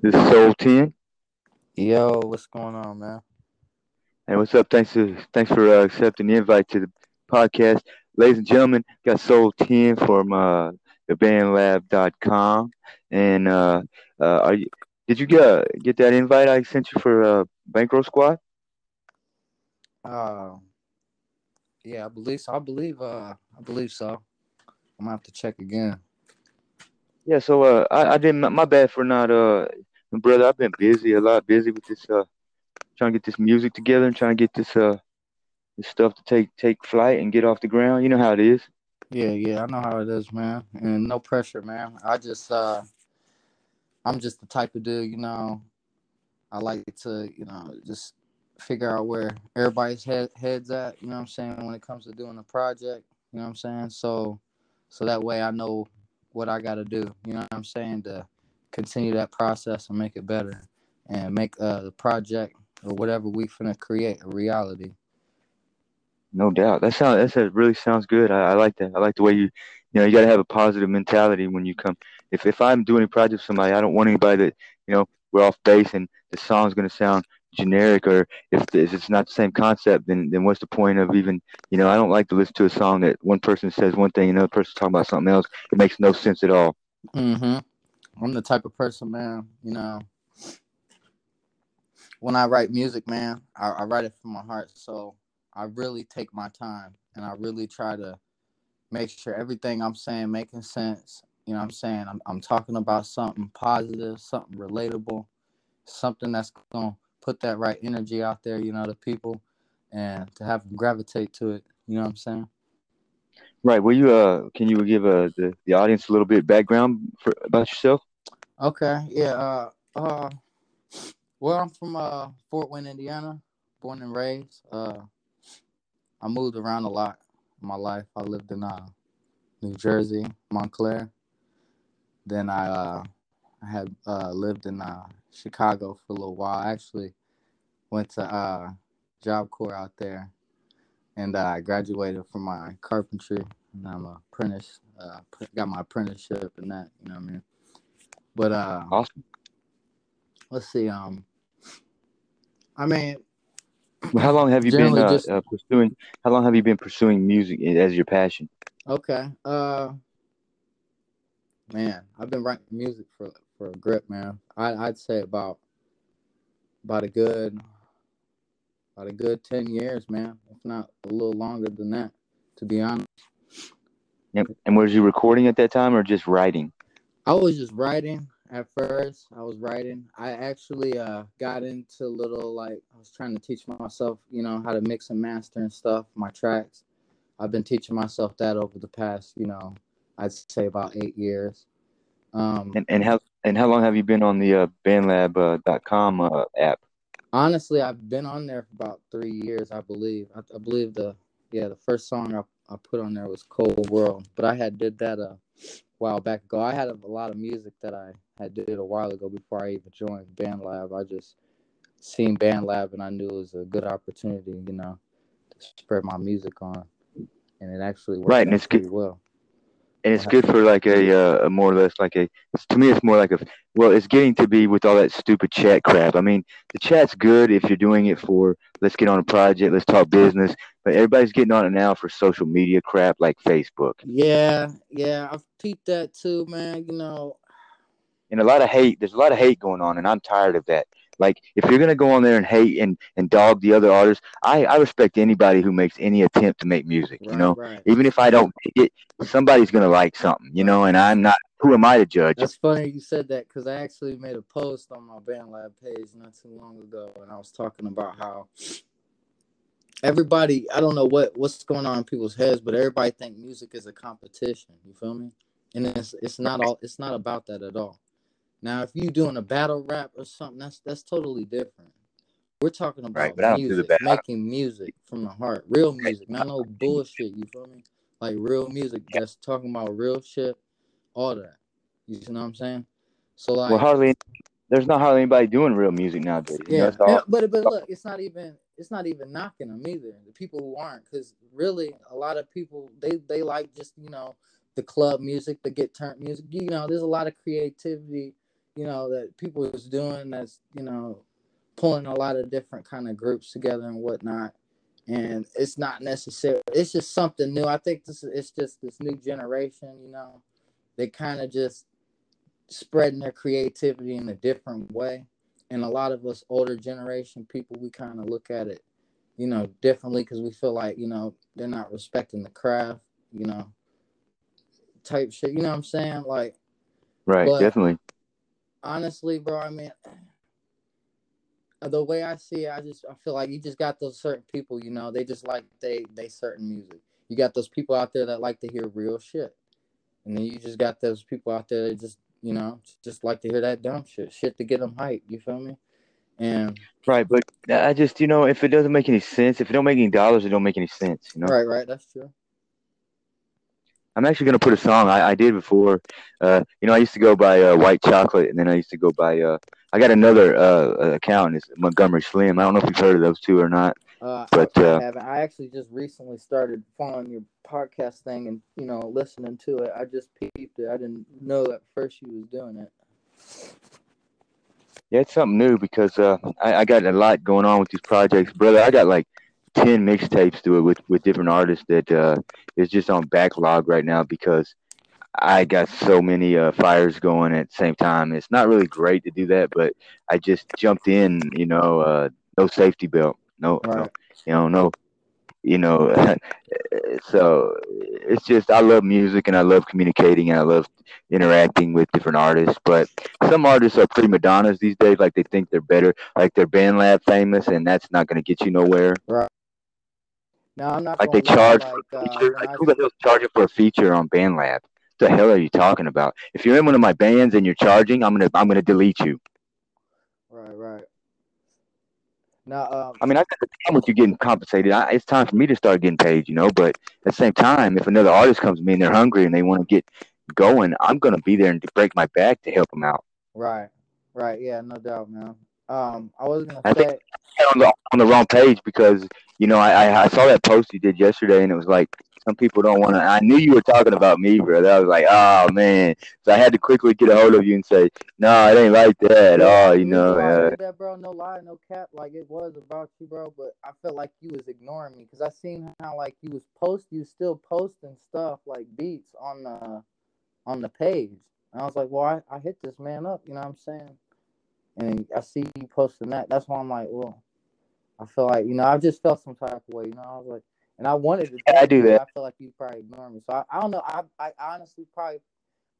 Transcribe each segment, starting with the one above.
This is Soul Ten. Yo, what's going on, man? Hey, what's up? Thanks to thanks for uh, accepting the invite to the podcast, ladies and gentlemen. Got Soul Ten from uh, thebandlab.com, and uh, uh, are you? Did you get get that invite I sent you for uh, Bankroll Squad? Uh, yeah, I believe so. I believe uh, I believe so. I'm gonna have to check again. Yeah, so uh, I, I didn't. My bad for not uh, brother. I've been busy, a lot busy with this uh, trying to get this music together and trying to get this uh, this stuff to take take flight and get off the ground. You know how it is. Yeah, yeah, I know how it is, man. And no pressure, man. I just uh, I'm just the type of dude, you know. I like to, you know, just figure out where everybody's head heads at. You know what I'm saying when it comes to doing a project. You know what I'm saying. So, so that way I know what I got to do. You know what I'm saying to continue that process and make it better and make uh, the project or whatever we finna create a reality. No doubt. That sounds that sounds, really sounds good. I, I, like that. I like the way you you know you got to have a positive mentality when you come. If if I'm doing a project with somebody, I don't want anybody that you know we're off base and the song's gonna sound generic or if, if it's not the same concept then then what's the point of even you know i don't like to listen to a song that one person says one thing and another person's talking about something else it makes no sense at all mm-hmm i'm the type of person man you know when i write music man I, I write it from my heart so i really take my time and i really try to make sure everything i'm saying making sense you know i'm saying I'm, I'm talking about something positive something relatable something that's going to put that right energy out there, you know, to people and to have them gravitate to it. You know what I'm saying? Right. Well, you uh, can you give uh the, the audience a little bit background for, about yourself? Okay. Yeah. Uh. Uh. Well, I'm from uh Fort Wayne, Indiana, born and raised. Uh, I moved around a lot in my life. I lived in uh New Jersey, Montclair. Then I uh I had uh lived in uh Chicago for a little while. I actually went to uh, Job Corps out there, and uh, I graduated from my carpentry. And I'm a apprentice. Uh, got my apprenticeship and that. You know what I mean? But uh, awesome. Let's see. Um, I mean, how long have you been uh, just... uh, pursuing? How long have you been pursuing music as your passion? Okay. Uh, man, I've been writing music for for a grip, man. I, I'd say about about a good about a good ten years, man, if not a little longer than that, to be honest. Yep. And was you recording at that time or just writing? I was just writing at first. I was writing. I actually uh, got into a little like I was trying to teach myself, you know, how to mix and master and stuff, my tracks. I've been teaching myself that over the past, you know, I'd say about eight years. Um, and, and how and how long have you been on the uh, BandLab.com uh, app? Honestly, I've been on there for about three years, I believe. I, I, believe the yeah the first song I, I put on there was Cold World, but I had did that a while back ago. I had a, a lot of music that I had did a while ago before I even joined BandLab. I just seen BandLab and I knew it was a good opportunity, you know, to spread my music on, and it actually worked right, and it's pretty good. well and it's good for like a, uh, a more or less like a to me it's more like a well it's getting to be with all that stupid chat crap. I mean the chat's good if you're doing it for let's get on a project let's talk business but everybody's getting on it now for social media crap like facebook. Yeah yeah i've peeped that too man you know. And a lot of hate there's a lot of hate going on and i'm tired of that like if you're gonna go on there and hate and and dog the other artists, I I respect anybody who makes any attempt to make music. Right, you know, right. even if I don't it, somebody's gonna like something. You know, and I'm not. Who am I to judge? That's funny you said that because I actually made a post on my BandLab page not too long ago, and I was talking about how everybody I don't know what what's going on in people's heads, but everybody think music is a competition. You feel me? And it's it's not all it's not about that at all. Now, if you're doing a battle rap or something, that's that's totally different. We're talking about right, music, making music from the heart, real music, not no bullshit. You feel me? Like real music that's talking about real shit, all that. You know what I'm saying? So like, well, hardly there's not hardly anybody doing real music nowadays. Yeah, yeah but but look, it's not even it's not even knocking them either. The people who aren't, because really, a lot of people they they like just you know the club music, the get turned music. You know, there's a lot of creativity you know that people is doing that's you know pulling a lot of different kind of groups together and whatnot. And it's not necessary it's just something new. I think this it's just this new generation you know. They kind of just spreading their creativity in a different way. And a lot of us older generation people we kind of look at it you know differently because we feel like you know they're not respecting the craft you know type shit you know what i'm saying? Like right definitely honestly bro i mean the way I see it, I just I feel like you just got those certain people, you know, they just like they they certain music. You got those people out there that like to hear real shit. And then you just got those people out there that just, you know, just like to hear that dumb shit, shit to get them hype. you feel me? And right, but I just, you know, if it doesn't make any sense, if it don't make any dollars, it don't make any sense, you know. Right, right, that's true. I'm actually gonna put a song I, I did before. Uh, you know, I used to go by uh, White Chocolate, and then I used to go by. Uh, I got another uh, account. It's Montgomery Slim. I don't know if you've heard of those two or not. Uh, but I, uh, haven't. I actually just recently started following your podcast thing and you know listening to it. I just peeped it. I didn't know at first you was doing it. Yeah, it's something new because uh, I, I got a lot going on with these projects, brother. I got like ten mixtapes to it with with different artists that uh, is just on backlog right now because I got so many uh, fires going at the same time. It's not really great to do that, but I just jumped in. You know, uh, no safety belt, no, right. no you know, no, you know. so it's just I love music and I love communicating and I love interacting with different artists. But some artists are prima donnas these days. Like they think they're better, like they're BandLab famous, and that's not going to get you nowhere. Right. No, I'm not like they charge like, for a uh, feature. Uh, like, who the hell's charging for a feature on BandLab? What the hell are you talking about? If you're in one of my bands and you're charging, I'm gonna I'm gonna delete you. Right, right. Now, um, I mean, I got the time with you getting compensated. I, it's time for me to start getting paid, you know. But at the same time, if another artist comes to me and they're hungry and they want to get going, I'm gonna be there and break my back to help them out. Right, right, yeah, no doubt, man. Um, I was gonna I say on the on the wrong page because you know I I saw that post you did yesterday and it was like some people don't want to. I knew you were talking about me, brother. I was like, oh man, so I had to quickly get a hold of you and say, no, it ain't like that. Yeah, oh, you know, uh, that, bro. No lie, no cap. Like it was about you, bro. But I felt like you was ignoring me because I seen how like you was post, you still posting stuff like beats on the on the page. And I was like, well, I, I hit this man up. You know what I'm saying? and I see you posting that. That's why I'm like, well, I feel like you know I just felt some type of way. You know, I was like, and I wanted to. Yeah, I do that. I feel like you probably ignore me. So I, I don't know. I I honestly probably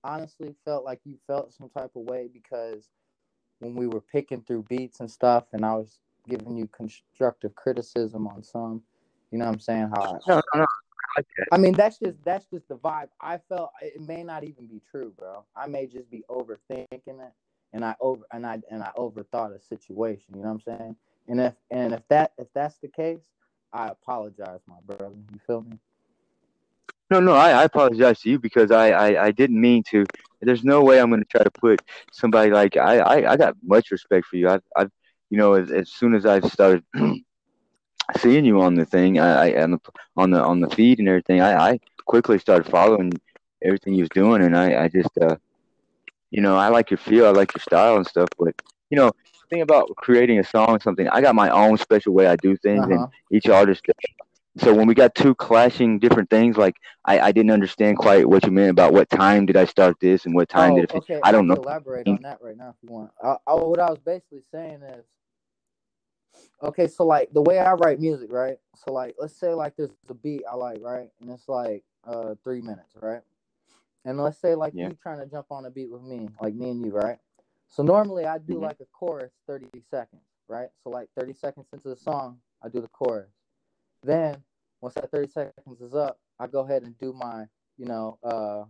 honestly felt like you felt some type of way because when we were picking through beats and stuff, and I was giving you constructive criticism on some. You know what I'm saying? How I, no, no, no. I mean, that's just that's just the vibe. I felt it may not even be true, bro. I may just be overthinking it and I over and I and I overthought a situation. You know what I'm saying? And if and if that if that's the case, I apologize, my brother. You feel me? No, no, I, I apologize to you because I, I, I didn't mean to. There's no way I'm going to try to put somebody like I, I, I got much respect for you. I've, I've you know, as, as soon as I started seeing you on the thing, I, I on the on the on the feed and everything, I, I quickly started following everything you was doing, and I, I just uh, you know, I like your feel, I like your style and stuff, but you know, thing about creating a song something, I got my own special way I do things uh-huh. and each artist so when we got two clashing different things, like I, I didn't understand quite what you meant about what time did I start this and what time oh, did it. Okay. I don't know. Elaborate on that right now if you want. I, I, what I was basically saying is, okay, so like the way I write music, right? So like let's say like there's a beat I like, right, and it's like uh three minutes, right? And let's say like yeah. you trying to jump on a beat with me, like me and you, right? So normally I do mm-hmm. like a chorus 30 seconds, right? So like 30 seconds into the song, I do the chorus. Then once that 30 seconds is up, I go ahead and do my, you know, uh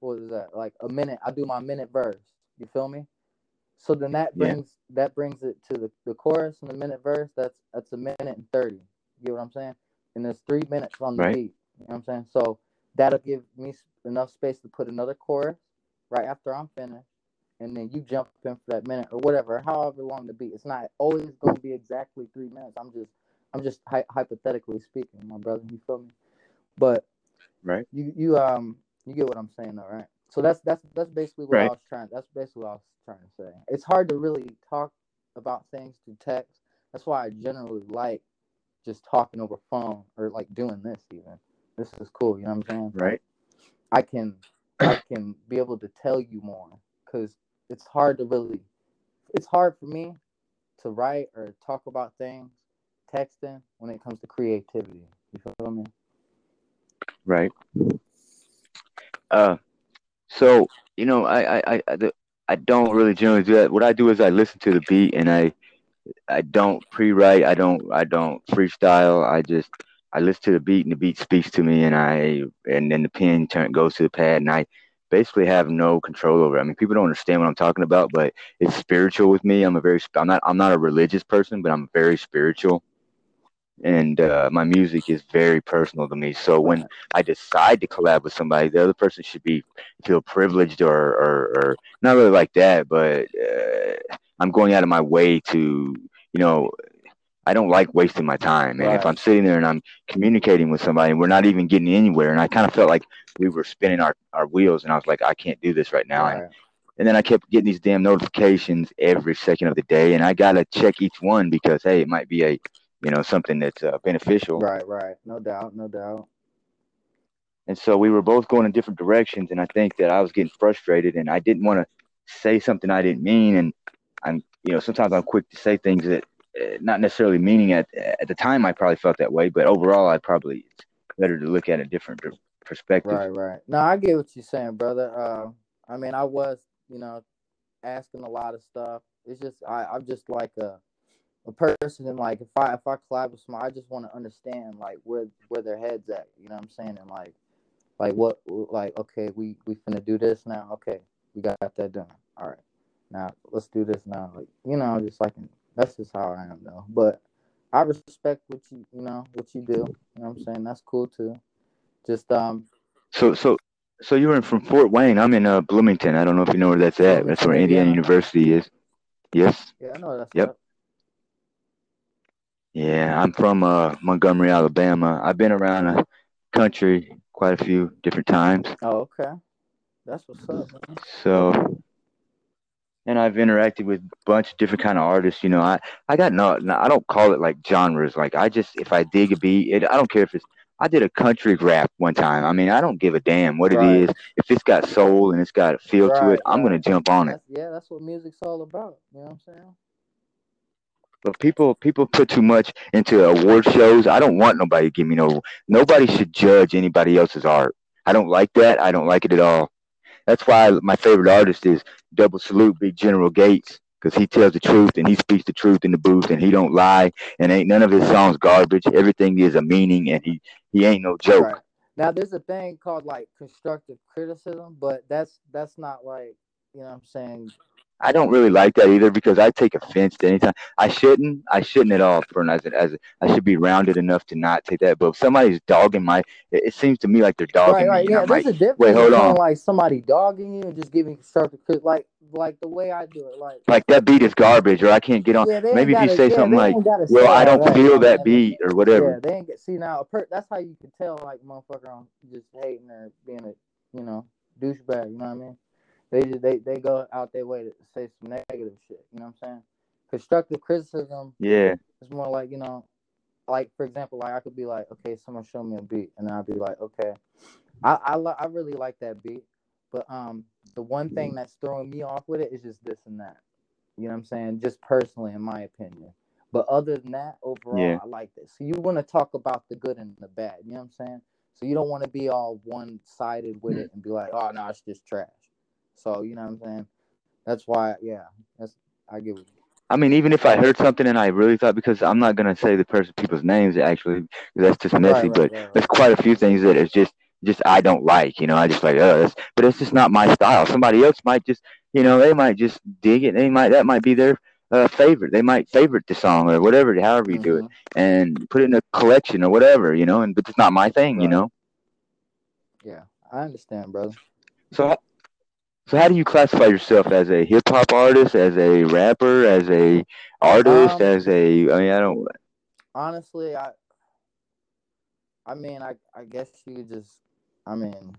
what is that? Like a minute, I do my minute verse. You feel me? So then that brings yeah. that brings it to the, the chorus and the minute verse, that's that's a minute and 30. You get what I'm saying? And there's three minutes on the right. beat. You know what I'm saying? So that'll give me enough space to put another chorus right after I'm finished, and then you jump in for that minute or whatever, however long the beat. It's not always going to be exactly three minutes. I'm just, I'm just hy- hypothetically speaking, my brother. You feel me? But right, you you um you get what I'm saying though, right? so that's that's that's basically what Right. I was trying. That's basically what I was trying to say. It's hard to really talk about things through text. That's why I generally like just talking over phone or like doing this. Even this is cool. You know what I'm saying? Right. I can I can be able to tell you more because it's hard to really it's hard for me to write or talk about things texting when it comes to creativity. You feel me? Right. Uh, so you know, I I I I, don't really generally do that. What I do is I listen to the beat and I I don't pre-write. I don't I don't freestyle. I just I listen to the beat and the beat speaks to me and I and then the pen turn goes to the pad and I basically have no control over it. I mean, people don't understand what I'm talking about, but it's spiritual with me. I'm a very I'm not I'm not a religious person, but I'm very spiritual. And uh, my music is very personal to me. So when I decide to collab with somebody, the other person should be feel privileged or or, or not really like that, but uh, I'm going out of my way to, you know, I don't like wasting my time. And if I'm sitting there and I'm communicating with somebody and we're not even getting anywhere, and I kind of felt like we were spinning our, our wheels, and I was like, I can't do this right now. And, Right. and then I kept getting these damn notifications every second of the day, and I gotta check each one because hey, it might be a, you know, something that's uh, beneficial. Right, right. No doubt, no doubt. And so we were both going in different directions, and I think that I was getting frustrated, and I didn't want to say something I didn't mean, and I'm, you know, sometimes I'm quick to say things that not necessarily meaning at at the time I probably felt that way, but overall I probably it's better to look at a different perspective. Right, right. No, I get what you're saying, brother. Uh, I mean, I was, you know, asking a lot of stuff. It's just I, I'm just like a a person, and like if I if I collab with someone, I just want to understand like where where their heads at. You know what I'm saying? And like like what like okay, we we finna do this now. Okay, we got that done. All right, now let's do this now. Like you know, just like that's just how I am though. But I respect what you you know what you do. You know what I'm saying? That's cool too. Just um So so so you're in from Fort Wayne. I'm in uh, Bloomington. I don't know if you know where that's at. That's where Indiana Indiana. University is. Yes. Yeah, I know that's Yep. Yeah, I'm from uh, Montgomery, Alabama. I've been around the country quite a few different times. Oh, okay. That's what's up, man. So, and I've interacted with a bunch of different kind of artists. You know, I I got no, no, I don't call it like genres. Like I just if I dig a beat, it, I don't care if it's. I did a country rap one time. I mean, I don't give a damn what Right. it is. If it's got soul and it's got a feel to Right, it, I'm gonna jump on it. That's, yeah, that's what music's all about. You know what I'm saying? But people people put too much into award shows. I don't want nobody to give me no. Nobody should judge anybody else's art. I don't like that. I don't like it at all. That's why my favorite artist is Double Salute Big General Gates because he tells the truth and he speaks the truth in the booth and he don't lie and ain't none of his songs garbage. Everything is a meaning and he he ain't no joke. Right. Now there's a thing called like constructive criticism, but that's that's not like you know what I'm saying. I don't really like that either because I take offense to anytime. I shouldn't. I shouldn't at all. For as as I should be rounded enough to not take that. But if somebody's dogging my, it, it seems to me like they're dogging right, right. me. Yeah, there's might- a difference wait, hold on. like somebody dogging you and just giving constructive crit like like the way I do it. Like like that beat is garbage, or I can't get on. yeah, Maybe if you say yeah, something like, "Well, I don't that, feel that beat," or whatever. Yeah, they ain't get see now. A per, that's how you can tell like motherfucker I'm just hating or being a you know douchebag. You know what I mean? They just they they go out their way to say some negative shit. You know what I'm saying? Constructive criticism Yeah, It's more like you know, like for example, like I could be like, okay, someone show me a beat, and then I'd be like, okay, I I li- I really like that beat, but um the one thing that's throwing me off with it is just this and that. You know what I'm saying? Just personally, in my opinion. But other than that, overall, Yeah. I like this. So you want to talk about the good and the bad. You know what I'm saying? So you don't want to be all one sided with it and be like, oh no, it's just trash. So you know what I'm saying? That's why, yeah, that's I get what. I mean, even if I heard something and I really thought, because I'm not gonna say the person, people's names actually, that's just messy. Right, right, but right, there's quite a few things that it's just, just I don't like. You know, I just like, oh, that's, but it's just not my style. Somebody else might just, you know, they might just dig it. They might that might be their uh, favorite. They might favorite the song or whatever, however you do it, Mhm. and put it in a collection or whatever. You know, and but it's not my thing. You know. Yeah, I understand, brother. So, so how do you classify yourself as a hip hop artist, as a rapper, as a artist, Um, as a? I mean, I don't. honestly, I, I mean, I, I guess you could just, I mean,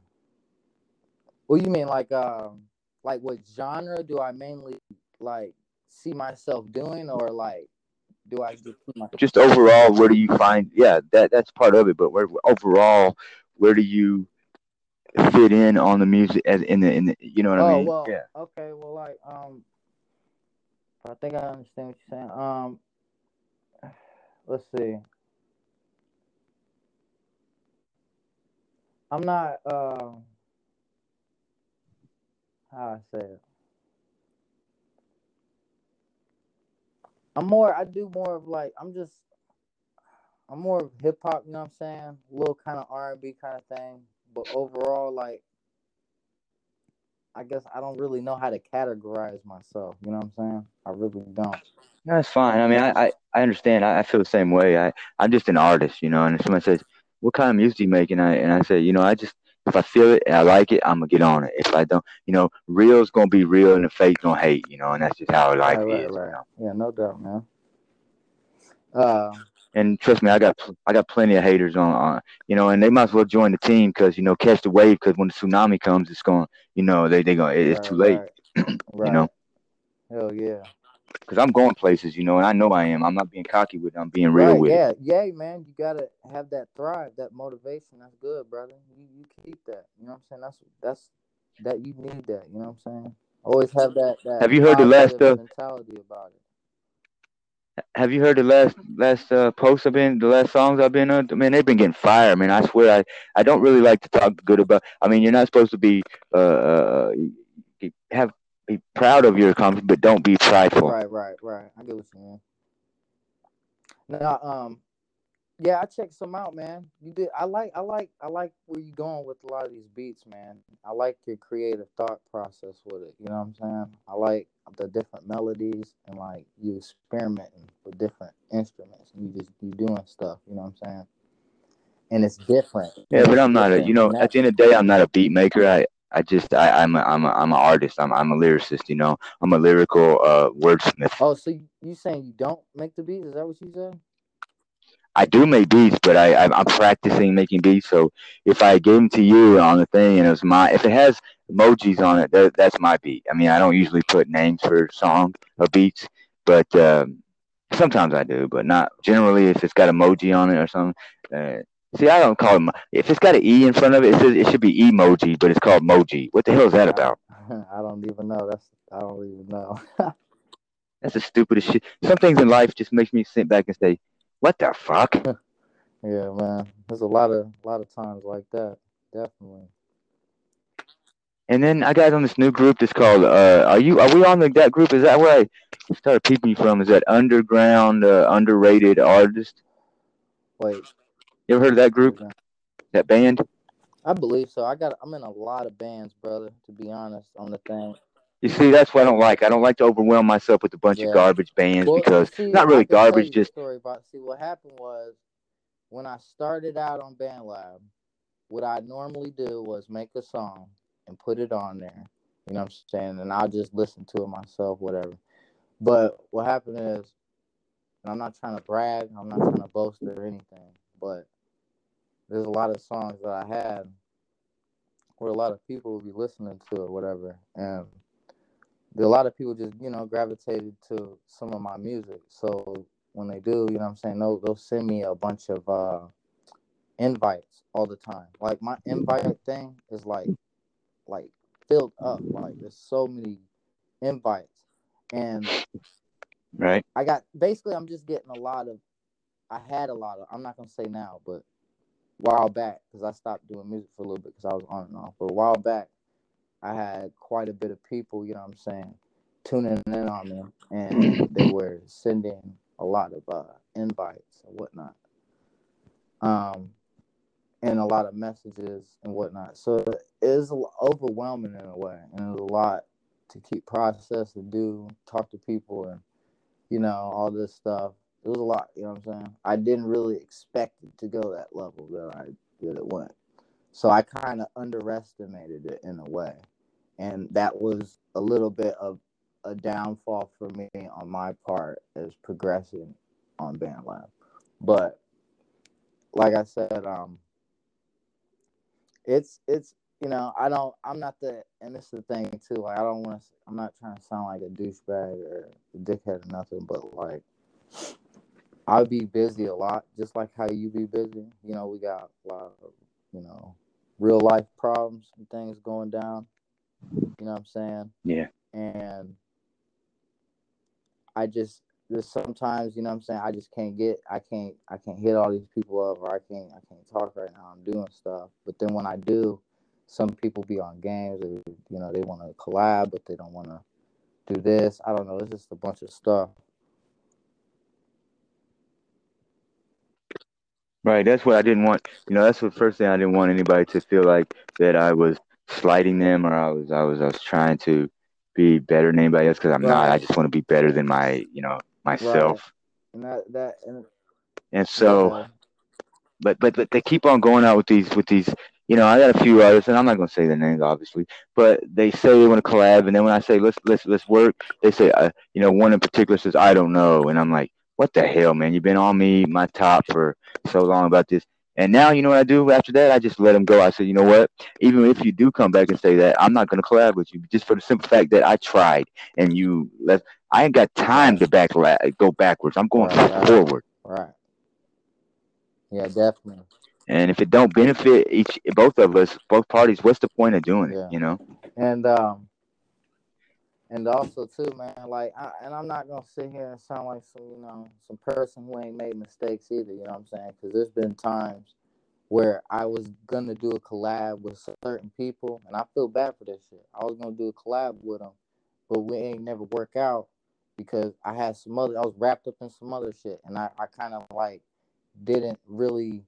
What you mean, like, um, like what genre do I mainly like see myself doing, or like do I just just overall? Where do you find? Yeah, that that's part of it. But where overall, where do you fit in on the music as in the in the you know what oh, I mean? Well, yeah. Okay. Well, like um, I think I understand what you're saying. Um, let's see. I'm not. Uh, how I say it. I'm more. I do more of like. I'm just. I'm more of hip hop. You know what I'm saying? A little kind of R and B kind of thing. But overall, like, I guess I don't really know how to categorize myself. You know what I'm saying? I really don't. That's fine. I mean, I I, I understand. I, I feel the same way. I I'm just an artist, you know. And if someone says, "What kind of music do you make?" and I and I say, you know, I just if I feel it and I like it, I'm gonna get on it. If I don't, you know, real's gonna be real and the fake gonna hate, you know, and that's just how life right, right, is. Right. You know? Yeah, no doubt, man. Uh, and trust me, I got I got plenty of haters on, on you know, and they might as well join the team because you know catch the wave because when the tsunami comes, it's going, you know, they they going it's right, too late, right. you know. Hell yeah. Because I'm going places, you know, and I know I am. I'm not being cocky with it. I'm being real with yeah. it. Yeah, yeah, man. You gotta have that thrive, that motivation. That's good, brother. You you keep that. You know what I'm saying? That's that's that you need that. You know what I'm saying? Always have that. that have you heard the last uh, mentality about it? Have you heard the last last uh, posts I've been the last songs I've been on? I mean, they've been getting fire. I mean, I swear I I don't really like to talk good about. I mean, you're not supposed to be uh, uh have be proud of your accomplishment, but don't be prideful. Right, right, right. I get what you mean. Now, um, yeah, I checked some out, man. You did. I like. I like. I like where you going with a lot of these beats, man. I like your creative thought process with it. You know what I'm saying? I like the different melodies and like you experimenting with different instruments and you just you doing stuff. You know what I'm saying? And it's different. Yeah, but I'm not a. You know, at the end of the day, I'm not a beat maker. I I just I, I'm a, I'm a, I'm an artist. I'm I'm a lyricist. You know, I'm a lyrical uh, wordsmith. Oh, so you, you saying you don't make the beats? Is that what you said? I do make beats, but I I'm practicing making beats. So if I gave them to you on the thing and it was my, if it has emojis on it, that, that's my beat. I mean, I don't usually put names for song or beats, but um, sometimes I do, but not generally. If it's got emoji on it or something. Uh, see, I don't call it. If it's got an e in front of it, it says it should be emoji, but it's called moji. What the hell is that about? I don't even know. That's I don't even know. that's the stupidest shit. Some things in life just makes me sit back and say, what the fuck? yeah, man. There's a lot of a lot of times like that. Definitely. And then I got on this new group that's called uh are you are we on the, that group? Is that where I started peeping from? Is that underground uh, underrated artist? Wait. You ever heard of that group? That band? I believe so. I got I'm in a lot of bands, brother, to be honest, on the thing. You see, that's what I don't like. I don't like to overwhelm myself with a bunch yeah. of garbage bands well, because see, not really garbage. Just story about. See, what happened was when I started out on BandLab, what I normally do was make a song and put it on there. You know what I'm saying? And I'll just listen to it myself, whatever. But what happened is, and I'm not trying to brag. I'm not trying to boast or anything. But there's a lot of songs that I had where a lot of people would be listening to it, whatever, and a lot of people just you know gravitated to some of my music. So when they do, you know what I'm saying, they'll, they'll send me a bunch of uh, invites all the time. Like my invite thing is like like filled up. Like there's so many invites, and right. I got basically I'm just getting a lot of. I had a lot of. I'm not gonna say now, but while back because I stopped doing music for a little bit because I was on and off. But a while back, I had quite a bit of people, you know what I'm saying, tuning in on me, and they were sending a lot of uh, invites and whatnot, um, and a lot of messages and whatnot. So it is overwhelming in a way, and it was a lot to keep process to do, talk to people, and you know all this stuff. It was a lot, you know what I'm saying. I didn't really expect it to go that level that I that it went. So I kind of underestimated it in a way. And that was a little bit of a downfall for me on my part as progressing on BandLab. But like I said, um, it's it's you know, I don't. I'm not the, and this is the thing too. Like, I don't want to. I'm not trying to sound like a douchebag or a dickhead or nothing, but like, I'll be busy a lot, just like how you be busy. You know, we got a lot of, you know, real life problems and things going down. You know what I'm saying? Yeah. And I just there's sometimes, you know what I'm saying, I just can't get I can't I can't hit all these people up or I can't I can't talk right now. I'm doing stuff. But then when I do, some people be on games or you know, they want to collab but they don't want to do this. I don't know, it's just a bunch of stuff. Right. That's what I didn't want. You know, that's the first thing I didn't want anybody to feel like that I was slighting them or I was I was I was trying to be better than anybody else because I'm right. not. I just want to be better than my you know myself. Right. And that that and, and so, yeah. but but but they keep on going out with these with these. You know, I got a few others, and I'm not gonna say their names, obviously. But they say they want to collab, and then when I say let's let's let's work, they say, uh, you know, one in particular says I don't know, and I'm like, what the hell, man? You've been on me, my top for so long about this. And now, you know what I do after that? I just let them go. I said, you know what? Even if you do come back and say that, I'm not going to collab with you just for the simple fact that I tried and you left. I ain't got time to back go backwards. I'm going right, forward. Right. Yeah, definitely. And if it don't benefit each both of us, both parties, what's the point of doing yeah. it? You know. And um, and also too, man, like, I, and I'm not gonna sit here and sound like some, you know, some person who ain't made mistakes either. You know what I'm saying? Because there's been times where I was gonna do a collab with certain people, and I feel bad for this shit. I was gonna do a collab with them, but we ain't never work out because I had some other. I was wrapped up in some other shit, and I, I kind of like didn't really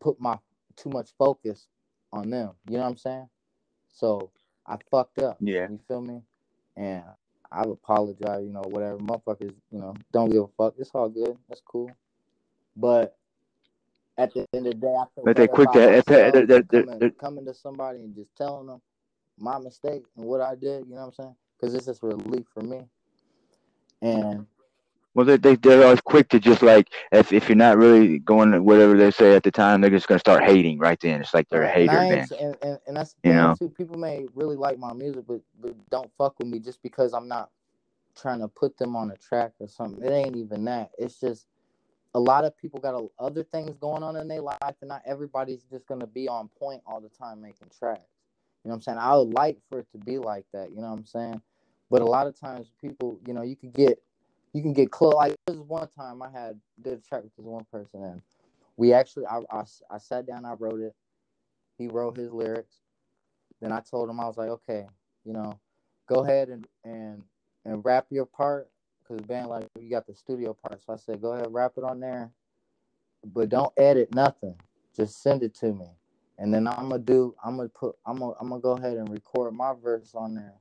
put my too much focus on them. You know what I'm saying? So I fucked up. Yeah. You feel me? And I apologize, you know, whatever. Motherfuckers, you know, don't give a fuck. It's all good. That's cool. But at the end of the day, I feel but they quick to they're, they're, coming, they're, coming to somebody and just telling them my mistake and what I did. You know what I'm saying? Because this is relief for me. And well, they, they they're always quick to just like if if you're not really going whatever they say at the time, they're just gonna start hating right then. It's like they're a hater then. And, and, and that's you know too. People may really like my music, but but don't fuck with me just because I'm not trying to put them on a track or something. It ain't even that. It's just a lot of people got a, other things going on in their life, and not everybody's just gonna be on point all the time making tracks. You know what I'm saying? I would like for it to be like that. You know what I'm saying? But a lot of times, people, you know, you could get you can get close. Like this one time I had did a track with this one person and we actually I, I, I sat down I wrote it. He wrote his lyrics. Then I told him I was like, okay, you know, go ahead and and and rap your part because BandLab you got the studio part. So I said, go ahead, rap it on there, but don't edit nothing. Just send it to me, and then I'm gonna do. I'm gonna put. I'm gonna. I'm gonna go ahead and record my verse on there,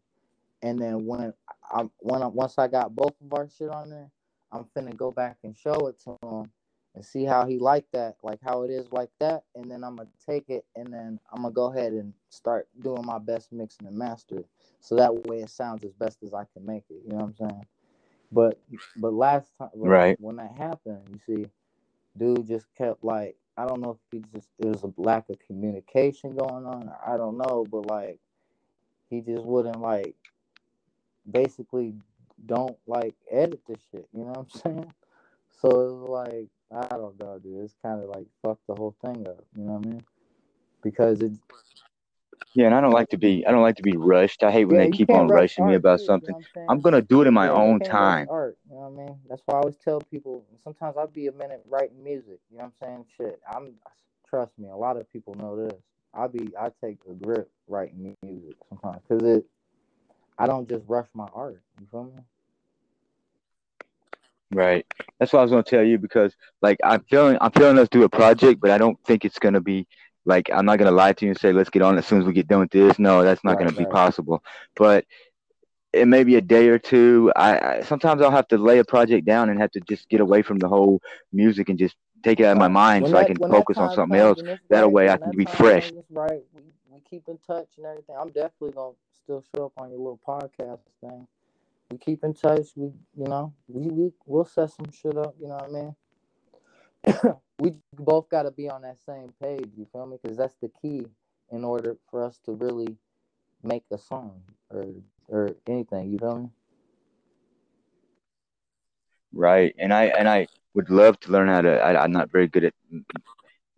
and then when I when I, once I got both of our shit on there, I'm finna go back and show it to him and see how he like that, like how it is like that, and then I'm gonna take it and then I'm gonna go ahead and start doing my best mixing and mastering, so that way it sounds as best as I can make it. You know what I'm saying? But but last time, right when that happened, you see, dude just kept like I don't know if he just it was a lack of communication going on, I don't know, but like he just wouldn't like basically don't like edit the shit. You know what I'm saying? So it's like I don't know, dude. It's kind of like fuck the whole thing up. You know what I mean? Because it. Yeah, and I don't like to be. I don't like to be rushed. I hate when yeah, they keep on rushing me about too, something. You know I'm, I'm, gonna do it in my yeah, own time. Art, you know what I mean? That's why I always tell people. Sometimes I'll be a minute writing music. You know what I'm saying? Shit, I'm. Trust me, a lot of people know this. I'll be. I take a grip writing music sometimes because it I don't just rush my art. You feel me? Right. That's what I was gonna tell you because like I'm feeling I'm feeling us do a project, but I don't think it's gonna be like I'm not gonna lie to you and say let's get on as soon as we get done with this. No, that's not right, gonna right. be possible. But it may be a day or two. I, I, sometimes I'll have to lay a project down and have to just get away from the whole music and just take it out of my mind when so that, I can focus on something else. That way I can be fresh. Right. We, we keep in touch and everything. I'm definitely gonna still show up on your little podcast thing. We keep in touch. We, you know, we, we we'll set some shit up. You know what I mean? we both got to be on that same page. You feel me? Because that's the key in order for us to really make a song or or anything. You feel me? Right. And I and I would love to learn how to. I, I'm not very good at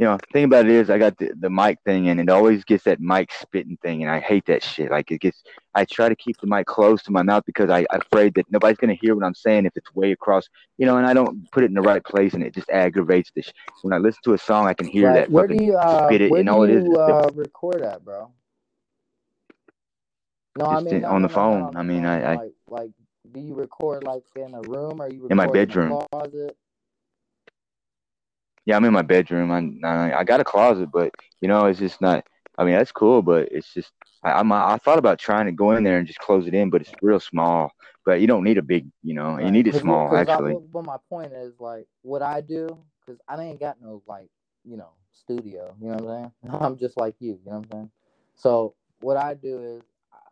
you know, the thing about it is I got the, the mic thing and it always gets that mic spitting thing and I hate that shit. Like it gets I try to keep the mic close to my mouth because I, I'm afraid that nobody's gonna hear what I'm saying if it's way across you know, and I don't put it in the right place and it just aggravates the sh- when I listen to a song I can hear Right. that Where do you uh spit it where and do all it is you uh record at, bro? No, I mean in, no on no the no phone. on I mean. I, I Like like do you record like in a room or you in my in bedroom. closet? Yeah, I'm in my bedroom. I, I I got a closet, but you know, it's just not. I mean, that's cool, but it's just I I'm, I thought about trying to go in there and just close it in, but it's real small. But you don't need a big, you know, you need it small cause actually. what, what my point is like what I do because I ain't got no like you know studio. You know what I'm saying? I'm just like you. You know what I'm saying? So what I do is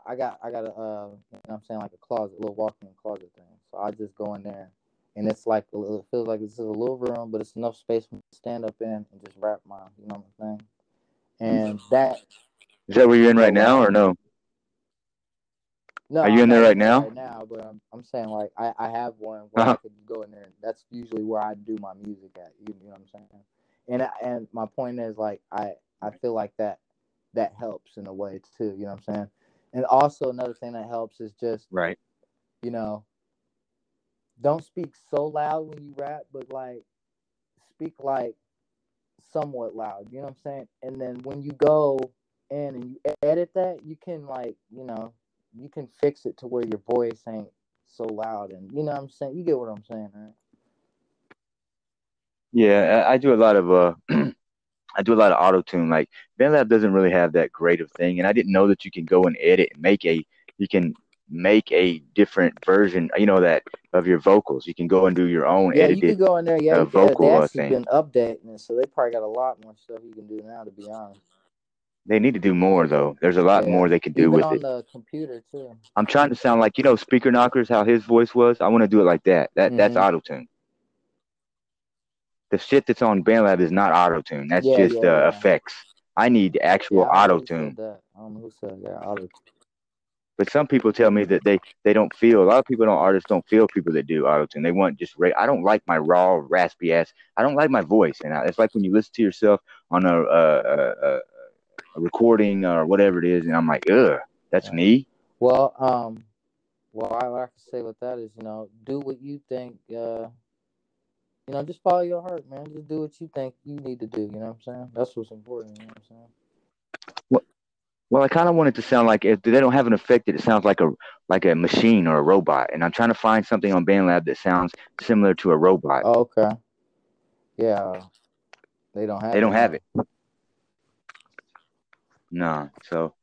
I got I got a uh, you know what I'm saying like a closet, little walk-in closet thing. So I just go in there, and it's like a little, it feels like this is a little room, but it's enough space for me to stand up in and just rap my you know what I'm saying. And that Is that where you're in right now, or no? No, Are you I'm in there right now? right now, but I'm I'm saying like I, I have one where I Uh-huh. could go in there. That's usually where I do my music at. You, you know what I'm saying? And and my point is like I I feel like that that helps in a way too. You know what I'm saying? And also another thing that helps is just Right. you know don't speak so loud when you rap, but like speak like somewhat loud. You know what I'm saying? And then when you go in and you edit that, you can like you know you can fix it to where your voice ain't so loud and you know what I'm saying. You get what I'm saying, right? Yeah, I, do a lot of uh, I do a lot of auto tune. Like BandLab doesn't really have that great of thing, and I didn't know that you can go and edit and make a you can make a different version, you know, that of your vocals. You can go and do your own Yeah, you edited go in there. Yeah, uh, can, they vocal uh, actually thing. been updating it, so they probably got a lot more stuff you can do now. To be honest, They need to do more though. There's a lot yeah, more they could do even with on it. the computer too. I'm trying to sound like you know Speaker Knockerz, how his voice was. I want to do it like that. That that's hmm auto tune. The shit that's on BandLab is not auto tune. That's Yeah, just yeah, uh, yeah, effects. I need actual auto tune. I don't know who said that. Auto. But some people tell me that they they don't feel. A lot of people don't artists don't feel people that do auto tune. They want just. Ra- I don't like my raw raspy ass. I don't like my voice, and I, it's like when you listen to yourself on a, a, a, a recording or whatever it is, and I'm like, ugh, that's Right. me. Well, um, well, I like to say with that is, you know, do what you think. Uh, you know, just follow your heart, man. Just do what you think you need to do. You know what I'm saying? That's what's important. You know what I'm saying? Well, I kind of want it to sound like if they don't have an effect that it sounds like a like a machine or a robot, and I'm trying to find something on BandLab that sounds similar to a robot. Oh, okay. Yeah, they don't have They it. don't have it. No, so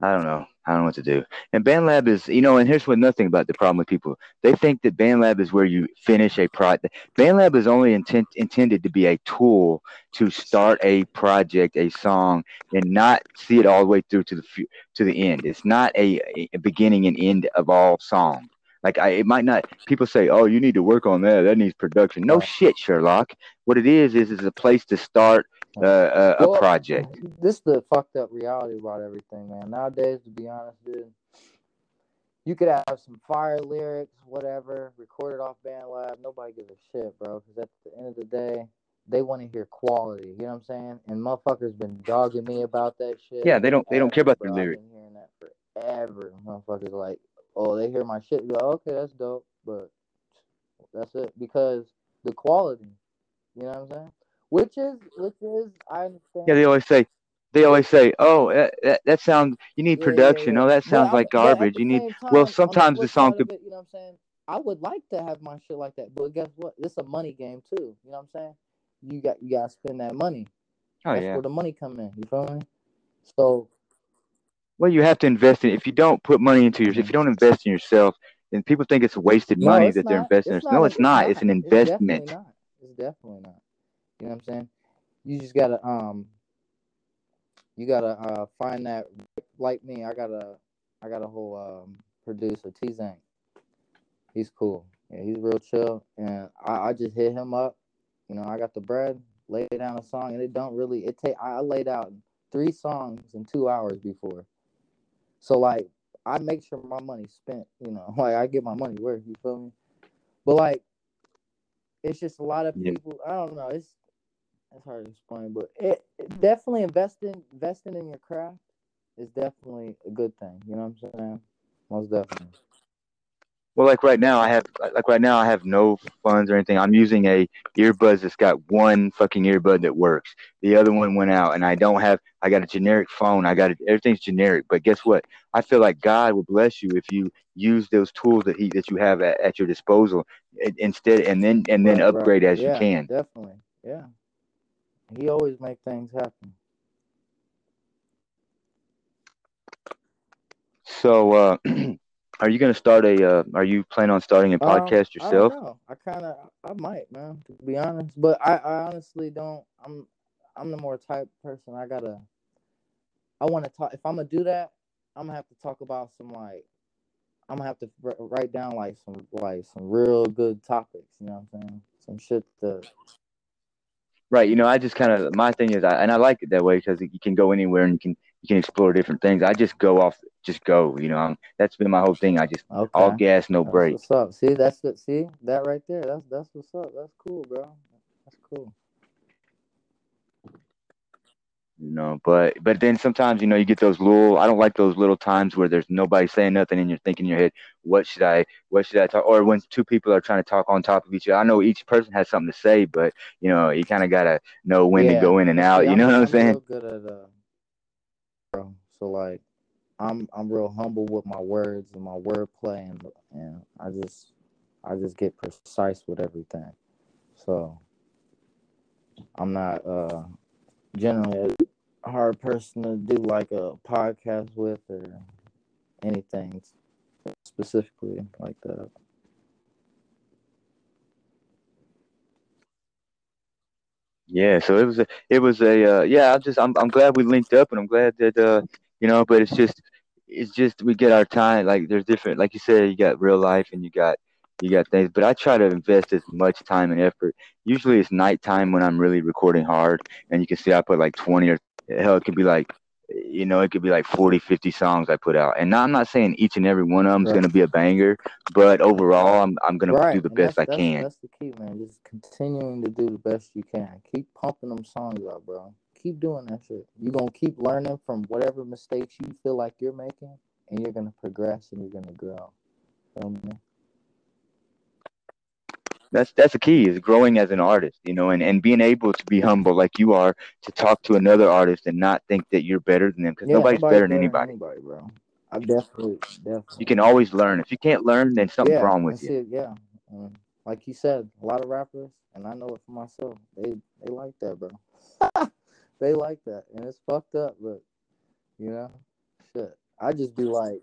I don't know. I don't know what to do. And BandLab is, you know, and here's what nothing about the problem with people. They think that BandLab is where you finish a project. BandLab is only intent, intended to be a tool to start a project, a song, and not see it all the way through to the to the end. It's not a, a beginning and end of all songs. Like I, it might not. People say, "Oh, you need to work on that. That needs production." No shit, Sherlock. What it is is is a place to start uh, a, a Well, project. This is the fucked up reality about everything, man. Nowadays, to be honest, dude, you could have some fire lyrics, whatever, recorded off Band BandLab. Nobody gives a shit, bro. Because at the end of the day, they want to hear quality. You know what I'm saying? And motherfuckers been dogging me about that shit. Yeah, they don't they don't care about their. I've lyrics. been hearing that forever. Motherfuckers like, oh, they hear my shit. Like, okay, that's dope, but that's it because the quality. You know what I'm saying? Which is, which is, I understand. Yeah, they always say, they always say, oh, that, that, that sounds, you need Yeah, yeah, production. yeah. Oh, that sounds like garbage. You need, time, well, sometimes the song could, it, you know what I'm saying? I would like to have my shit like that, but guess what? It's a money game too. You know what I'm saying? You got you gotta spend that money. oh, That's yeah. where the money come in. You feel me? So Well, you have to invest in, if you don't put money into your, if you don't invest in yourself, then people think it's wasted no, money it's that they're not. investing. in It's. No, not. it's An, not. It's an It's definitely investment. not. It's definitely not. You know what I'm saying? You just gotta um, you gotta uh find that like me. I got a I got a whole um producer T Zank. He's cool. Yeah, he's real chill, and I, I just hit him up. You know, I got the bread, lay down a song, and it don't really. It take I laid out three songs in two hours before. So like I make sure my money's spent, you know, like I get my money worth, you feel me? But like it's just a lot of Yeah. people I don't know, it's it's hard to explain, but it, it definitely investing investing in your craft is definitely a good thing. You know what I'm saying? Most definitely. Well, like right now, I have like right now I have no funds or anything. I'm using a earbuds that's got one fucking earbud that works. The other one went out, and I don't have. I got a generic phone. I got it. Everything's generic. But guess what? I feel like God will bless you if you use those tools that he that you have at, at your disposal instead, and then and then Right, right. upgrade as yeah, you can. Definitely. Yeah. He always make things happen. So, uh, are you gonna start a? Uh, are you planning on starting a Um, podcast I don't yourself? know. I kind of, I might, man, to be honest. But I, I honestly don't. I'm, I'm the more type person. I gotta. I want to talk. If I'm gonna do that, I'm gonna have to talk about some like. I'm gonna have to write down like some like some real good topics. You know what I'm saying? Some shit to. Right. You know, I just kind of my thing is, I, and I like it that way because you can go anywhere and you can you can explore different things. I just go off, just go. You know, um that's been my whole thing. I just Okay. all gas, no That's break. what's up. See, that's good. See that right there. That's that's what's up. That's cool, bro. That's cool. You know, but but then sometimes you know you get those little. I don't like those little times where there's nobody saying nothing and you're thinking in your head, what should I, what should I talk? Or when two people are trying to talk on top of each other. I know each person has something to say, but you know you kind of gotta know when to go in and out. see, You know what I'm saying? good at uh. So like, I'm I'm real humble with my words and my wordplay, and and I just I just get precise with everything. So I'm not uh generally hard person to do like a podcast with or anything specifically like that. Yeah, so it was a, it was a, uh, yeah. I'm just, I'm, I'm glad we linked up, and I'm glad that, uh, you know. But it's just, it's just we get our time. Like there's different, like you said, you got real life and you got, you got things. But I try to invest as much time and effort. Usually it's nighttime when I'm really recording hard, and you can see I put like 20 or hell, it could be like, you know, it could be like 40, 50 songs I put out. And now I'm not saying each and every one of them is Right. gonna be a banger, but overall, I'm, I'm gonna do the and best I can. That's the key, man. Just continuing to do the best you can. Keep pumping them songs out, bro. Keep doing that shit. You're gonna keep learning from whatever mistakes you feel like you're making, and you're gonna progress and you're gonna grow. Feel me? That's that's the key is growing as an artist you know and, and being able to be humble like you are to talk to another artist and not think that you're better than them because Yeah, nobody's better than anybody anybody, bro. I definitely, definitely. you can always learn if you can't learn then something's yeah, wrong with you see, yeah, um, like you said, a lot of rappers, and I know it for myself. They they like that, bro. they like that, and it's fucked up, but you know, shit. I just be like,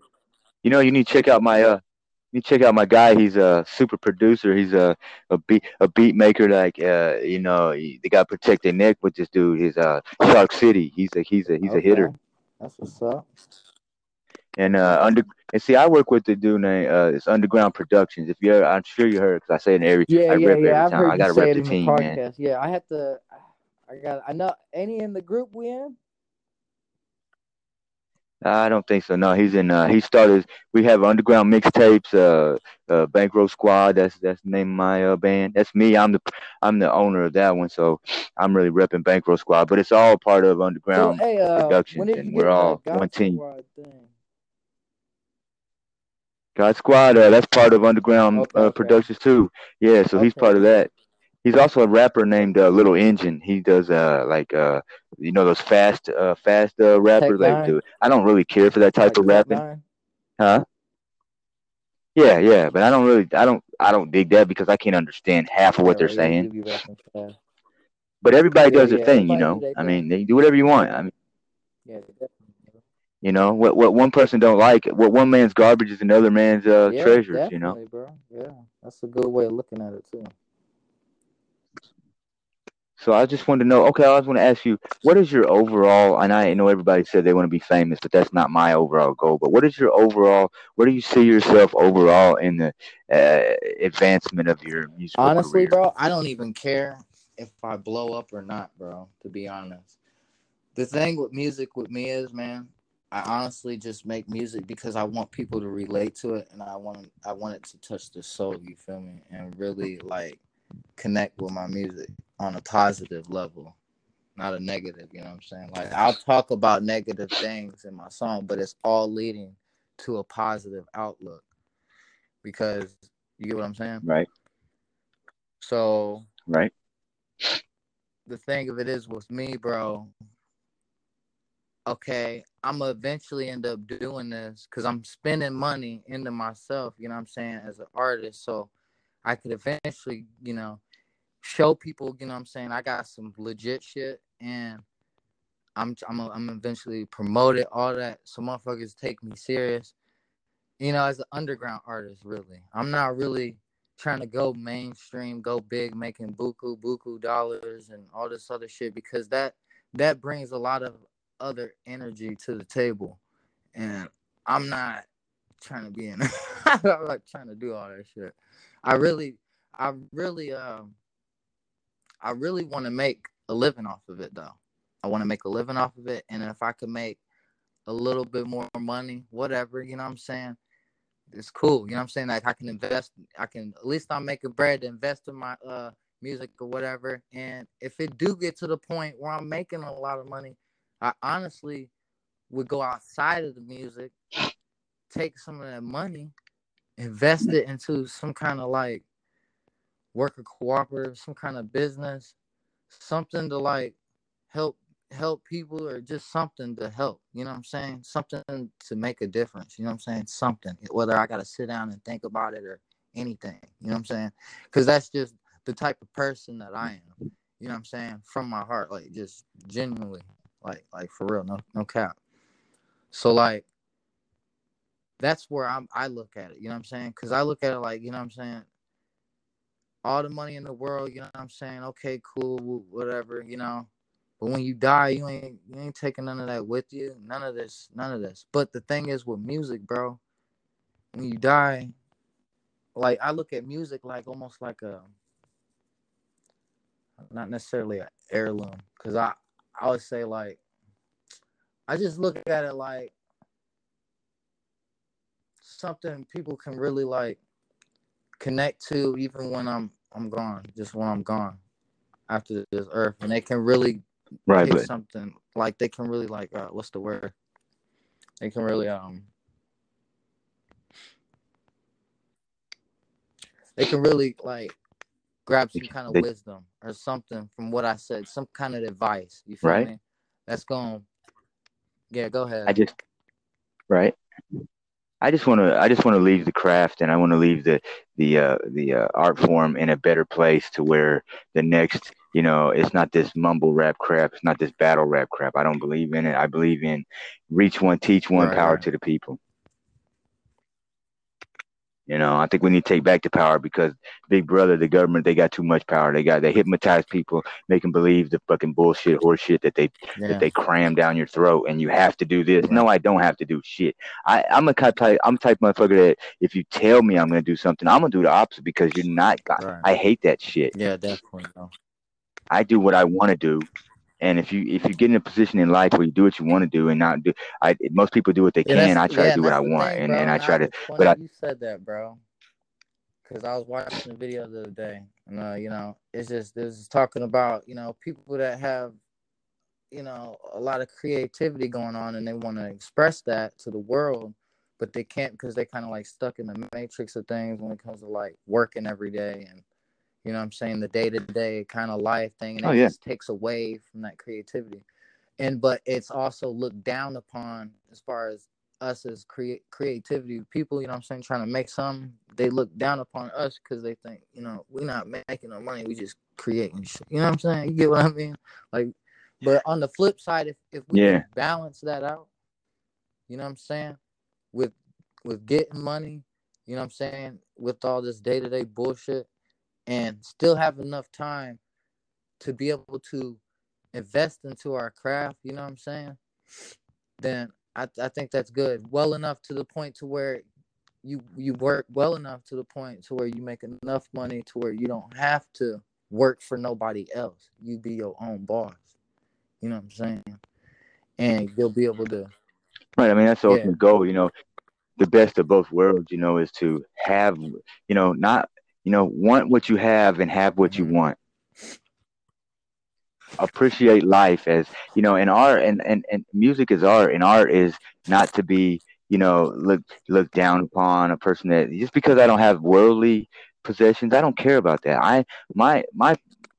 you know you need to check out my uh you check out my guy he's a super producer he's a a beat a beat maker like uh you know he, they got to protect their neck with this dude he's uh shark city he's a he's a he's a hitter That's what's up. and uh under and see i work with the dude named uh it's underground productions if you ever, i'm sure you heard because i say it in every Yeah, I yeah, rep every yeah. I've time. heard I gotta say rep it the in team, the man. Yeah, I have to. I got. I know any in the group we in. I don't think so. No, he's in. Uh, he started. We have underground mixtapes. Uh, uh, Bankroll Squad. That's that's the name of my uh, band. That's me. I'm the I'm the owner of that one. So I'm really repping Bankroll Squad. But it's all part of So, underground hey, uh, when productions, and we're all one team. God Squad. Uh, that's part of underground Okay, uh, okay, productions too. Yeah. So he's part of that. He's also a rapper named uh, Little Engine. He does uh like uh you know those fast uh fast uh Tech rappers like I don't really care for that type like of rapping. Nine. Huh? Yeah, yeah, but I don't really, I don't, I don't dig that because I can't understand half of what Right, they're. Yeah, saying. you be rapping fast. But everybody Yeah, does their thing, you know. I mean, they do whatever you want. I mean, yeah, you know, what what one person don't like, what one man's garbage is another man's uh Yeah, treasures, you know. bro. Yeah, that's a good way of looking at it too. So I just wanted to know. Okay, I just want to ask you, what is your overall? And I know everybody said they want to be famous, but that's not my overall goal. But what is your overall? Where do you see yourself overall in the uh, advancement of your music? Honestly, career? bro, I don't even care if I blow up or not, bro. To be honest, the thing with music with me is, man, I honestly just make music because I want people to relate to it, and I want I want it to touch the soul. You feel me? And really like connect with my music on a positive level, not a negative. You know what I'm saying? Like I'll talk about negative things in my song, but it's all leading to a positive outlook because you get what I'm saying? Right. So right. The thing of it is with me, bro. Okay, I'm gonna eventually end up doing this because I'm spending money into myself. You know what I'm saying as an artist, so I could eventually, you know, show people. You know what I'm saying I got some legit shit, and I'm I'm a, I'm eventually promoted all that, so motherfuckers take me serious. You know, as an underground artist, really, I'm not really trying to go mainstream, go big, making buku buku dollars and all this other shit because that that brings a lot of other energy to the table, and I'm not trying to be in. I'm not trying to do all that shit. I really, I really, um, I really want to make a living off of it though. I want to make a living off of it, and if I could make a little bit more money, whatever, you know what I'm saying? it's cool. You know what I'm saying? Like I can invest, I can at least I'm making bread to invest in my uh music or whatever. And if it do get to the point where I'm making a lot of money, I honestly would go outside of the music, take some of that money, invest it into some kind of like worker cooperative, some kind of business, something to like help help people or just something to help. You know what I'm saying? Something to make a difference. You know what I'm saying? Something. Whether I got to sit down and think about it or anything. You know what I'm saying? Because that's just the type of person that I am. You know what I'm saying? From my heart, like just genuinely, like like for real, no no cap. So like that's where I'm I look at it, you know what I'm saying? Cuz I look at it like, you know what I'm saying? All the money in the world, you know what I'm saying? Okay, cool, whatever, you know. But when you die, you ain't you ain't taking none of that with you. None of this, none of this. But the thing is with music, bro, when you die, like I look at music like almost like a not necessarily an heirloom. Cause I I would say like I just look at it like something people can really like connect to even when I'm I'm gone, just when I'm gone after this earth. And they can really right but something like they can really like uh, what's the word they can really um they can really like grab some kind of they, wisdom or something from what I said, some kind of advice. You feel right? me? That's going. Yeah, go ahead. I just right. I just want to I just want to leave the craft and I want to leave the the uh, the uh, art form in a better place to where the next you know it's not this mumble rap crap it's not this battle rap crap. I don't believe in it. I believe in reach one teach one right, power right. to the people you know, I think we need to take back the power because Big Brother, the government, they got too much power. They got they hypnotize people, make them believe the fucking bullshit horse shit that they yeah. that they cram down your throat, and you have to do this. No, I don't have to do shit. I I'm a type I'm a type motherfucker that if you tell me I'm gonna do something, I'm gonna do the opposite because you're not. Right. I hate that shit. Yeah, definitely. I do what I want to do, and if you if you get in a position in life where you do what you want to do and not do, I most people do what they yeah, can. I try yeah, to do what I want, thing, and, and I try to. But I, you said that, bro, because I was watching the video the other day, and uh, you know, it's just this is talking about you know people that have you know a lot of creativity going on, and they want to express that to the world, but they can't because they kind of like stuck in the matrix of things when it comes to like working every day and you know what I'm saying, the day to day kind of life thing. And oh, it yeah. just takes away from that creativity. And but it's also looked down upon as far as us as create creativity people, you know what I'm saying, trying to make some, they look down upon us because they think, you know, we're not making no money, we just creating shit. You know what I'm saying? You get what I mean? Like but on the flip side, if, if we yeah. balance that out, you know what I'm saying? With with getting money, you know what I'm saying, with all this day to day bullshit, and still have enough time to be able to invest into our craft, you know what I'm saying? Then I, I think that's good. Well enough to the point to where you you work well enough to the point to where you make enough money to where you don't have to work for nobody else. You be your own boss. You know what I'm saying? and you'll be able to. Right. I mean, that's the yeah. ultimate goal. You know, the best of both worlds. You know, is to have. You know, not. You know, want what you have and have what you mm-hmm. want. Appreciate life as you know, and art and, and and music is art, and art is not to be you know look look down upon a person that just because I don't have worldly possessions, I don't care about that. I my my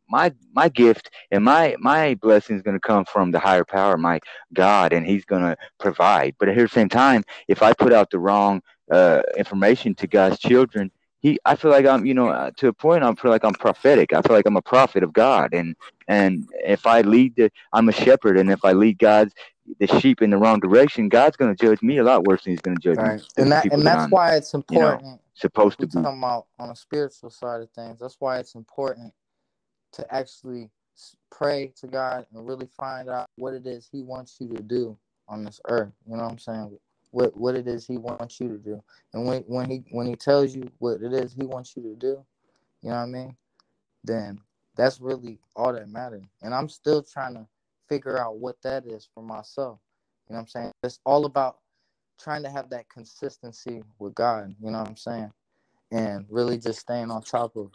my my gift and my my blessing is going to come from the higher power, my God, and He's going to provide. But at the same time, if I put out the wrong uh, information to God's children, He, I feel like I'm, you know, uh, to a point, I feel like I'm prophetic. I feel like I'm a prophet of God, and and if I lead the, I'm a shepherd, and if I lead God's the sheep in the wrong direction, God's going to judge me a lot worse than He's going to judge right. me. And that and that's why it's important. You know, supposed to be talking about on a spiritual side of things. That's why it's important to actually pray to God and really find out what it is He wants you to do on this earth. You know what I'm saying? What what it is He wants you to do, and when when He when He tells you what it is He wants you to do, you know what I mean? Then that's really all that matters. And I'm still trying to figure out what that is for myself. You know what I'm saying? It's all about trying to have that consistency with God. You know what I'm saying? And really just staying on top of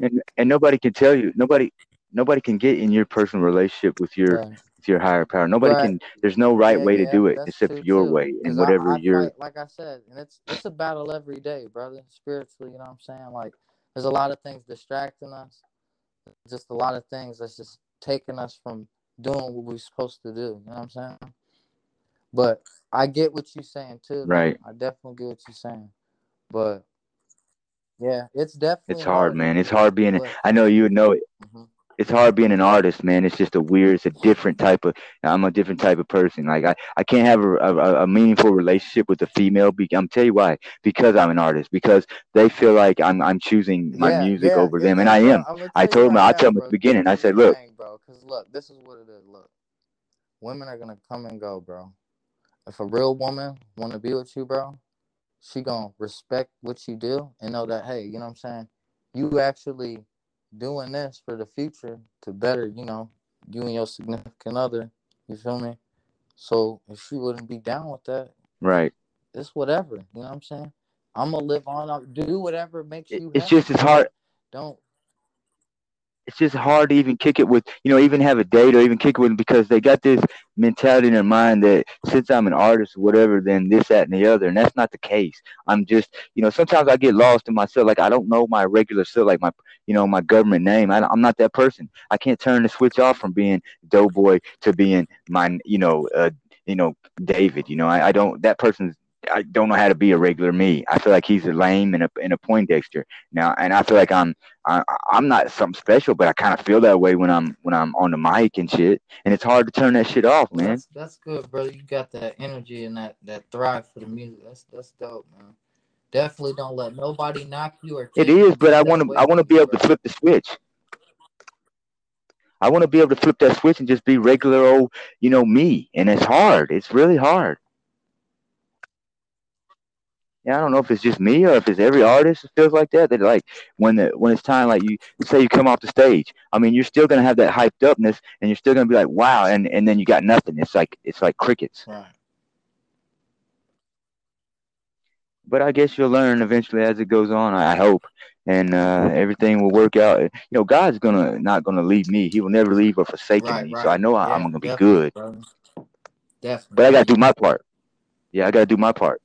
and and nobody can tell you nobody nobody can get in your personal relationship with your right. With your higher power. Nobody right. can. There's no right yeah, way to yeah, do it except your too. way and whatever I, I you're. Fight, like I said, and it's it's a battle every day, brother. Spiritually, you know what I'm saying? Like there's a lot of things distracting us. Just a lot of things that's just taking us from doing what we're supposed to do. You know what I'm saying? But I get what you're saying too. Right. I definitely get what you're saying. But yeah, it's definitely it's hard, hard man. It's hard being. I know you would know it. Mm-hmm. It's hard being an artist, man. It's just a weird. It's a different type of. I'm a different type of person. Like I, I can't have a, a, a meaningful relationship with a female. Be, I'm tell you why. Because I'm an artist. Because they feel like I'm I'm choosing my yeah, music yeah, over them, and I am. I told them. I told them at the beginning. I said, look, bro. Because look, this is what it is. Look, women are gonna come and go, bro. If a real woman want to be with you, bro, she gonna respect what you do and know that hey, you know what I'm saying, you actually doing this for the future to better, you know, you and your significant other. You feel me? So if she wouldn't be down with that, right? It's whatever. You know what I'm saying? I'm gonna live on. I'll do whatever makes you. It's happy. just as hard. Don't it's just hard to even kick it with, you know, even have a date or even kick it with them because they got this mentality in their mind that since I'm an artist or whatever, then this, that, and the other. And that's not the case. I'm just, you know, sometimes I get lost in myself. Like I don't know my regular self, like my, you know, my government name. I, am not that person. I can't turn the switch off from being Doughboy to being my, you know, uh, you know, David. You know, I, I don't. That person's I don't know how to be a regular me. I feel like he's a lame and a and a Poindexter now, and I feel like I'm I, I'm not something special, but I kind of feel that way when I'm when I'm on the mic and shit, and it's hard to turn that shit off, man. That's, that's good, brother. You got that energy and that that thrive for the music. That's that's dope, man. Definitely don't let nobody knock you or. It is, but I want to I want to be able to flip the switch. I want to be able to flip that switch and just be regular old, you know, me. And it's hard. It's really hard yeah, I don't know if it's just me or if it's every artist that feels like that. That like when the when it's time, like you say you come off the stage. I mean, you're still gonna have that hyped upness, and you're still gonna be like, wow, and and then you got nothing. It's like it's like crickets. Right. But I guess you'll learn eventually as it goes on. I hope, and uh, everything will work out. You know, God's gonna not gonna leave me. He will never leave or forsake right, me. Right. So I know yeah, I'm gonna be good. Brother. Definitely. But I gotta do my part. Yeah, I gotta do my part.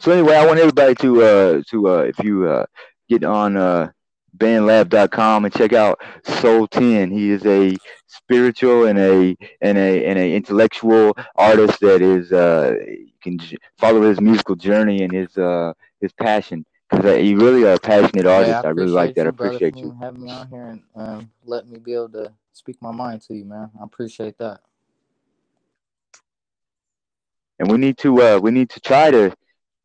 So anyway, I want everybody to uh to uh if you uh get on uh bandlab.com and check out Soul 10. He is a spiritual and a and a and a intellectual artist that is uh you can follow his musical journey and his uh his passion because you really are a passionate artist. Yeah, I, I, really like that. I appreciate you having me on here and um, let me be able to speak my mind to you, man. I appreciate that. And we need to uh we need to try to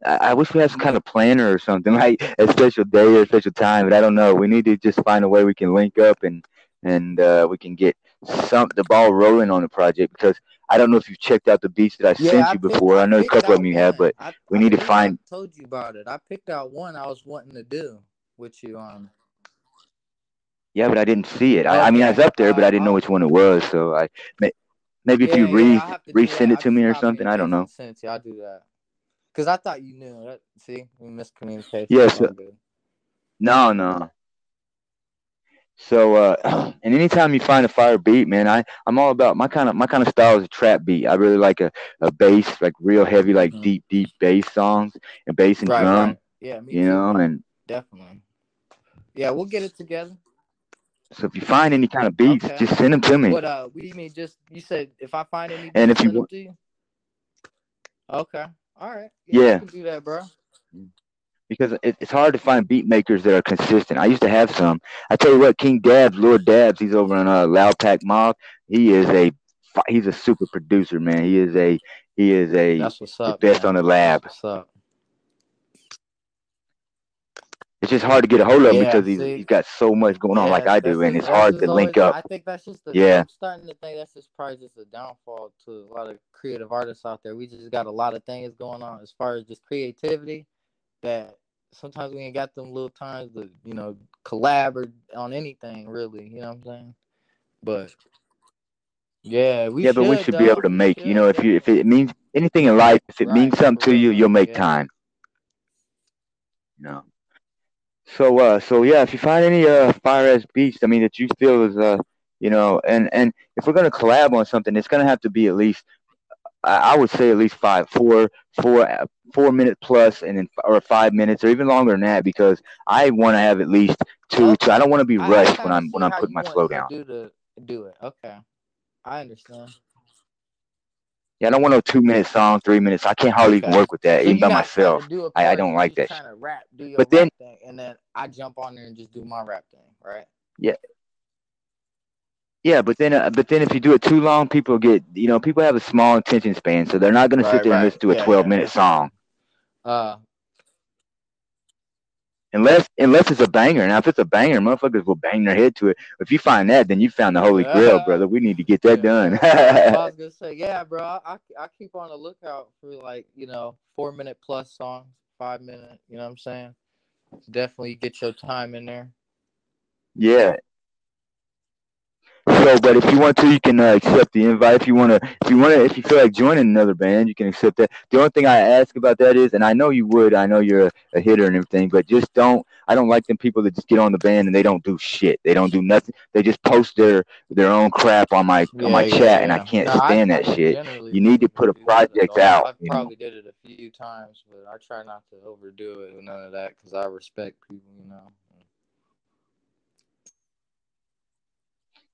I, wish we had some kind of planner or something, like a special day or a special time. But I don't know. We need to just find a way we can link up and and uh, we can get some the ball rolling on the project because I don't know if you've checked out the beats that I yeah, sent I you before. I, know a couple of them you have, but I, we need to find. I told you about it. I picked out one I was wanting to do with you on. Yeah, but I didn't see it. I, I mean, I was up there, but I didn't know which one it was. So I maybe if you re resend it to me or something, I don't know. Send it. I'll do that. Cause I thought you knew. That, see, we miscommunication. Yes. Yeah, so, no, no. So uh, and anytime you find a fire beat, man, I I'm all about my kind of my kind of style is a trap beat. I really like a, a bass, like real heavy, like mm-hmm. deep deep bass songs and bass and right, drum. Right. Yeah, you too. know, and definitely. Yeah, we'll get it together. So if you find any kind of beats, okay. just send them to me. What uh? What do you mean? Just you said if I find any. and if you want. You? Okay. All right. Yeah. yeah. do that, bro. Because it, it's hard to find beat makers that are consistent. I used to have some. I tell you what, King Dabs, Lord Dabs, he's over on uh, Loud Pack Mob. He is a he's a super producer, man. He is a he is a That's what's up, the best man. on the lab. That's what's up it's just hard to get a hold of yeah, because he's, he's got so much going on yeah, like I do, and it's hard to link up. I think that's just the, yeah. I'm starting to think that's just probably just a downfall to a lot of creative artists out there. We just got a lot of things going on as far as just creativity that sometimes we ain't got them little times to you know collab or on anything really. You know what I'm saying? But yeah, we yeah, should, but we should though. be able to make. You know, if you if it means anything in life, if it right, means something to you, you'll make yeah. time. You know. So uh, so yeah, if you find any uh fire ass beats, I mean that you feel is uh, you know, and and if we're gonna collab on something, it's gonna have to be at least, I, I would say at least five, four, four, four minutes plus, and then or five minutes or even longer than that, because I want to have at least two. two I don't want to be rushed when I'm when I'm putting my flow down. Do the do it. Okay, I understand. Yeah, I don't want no two minute song, three minutes. I can't hardly okay. even work with that, so even by myself. Do I, I don't like that. Kind of Rap, but then, thing, and then I jump on there and just do my rap thing, right? Yeah. Yeah, but then, uh, but then if you do it too long, people get, you know, people have a small attention span, so they're not going right, to sit there right. and listen to a yeah, twelve yeah, minute song. Uh, Unless unless it's a banger. Now if it's a banger, motherfuckers will bang their head to it. If you find that, then you found the holy grail, brother. We need to get that done. I was gonna say, yeah, bro. I I keep on the lookout for like you know four minute plus songs, five minute. You know what I'm saying? Definitely get your time in there. Yeah, so, but if you want to, you can uh, accept the invite. If you want to, if you want to, if you feel like joining another band, you can accept that. The only thing I ask about that is, and I know you would, I know you're a, a hitter and everything, but just don't. I don't like them people that just get on the band and they don't do shit. They don't do nothing. They just post their their own crap on my yeah, on my yeah, chat, yeah. and I can't no, stand I, that shit. You need to put a project out. I probably know? did it a few times, but I try not to overdo it with none of that because I respect people, you know.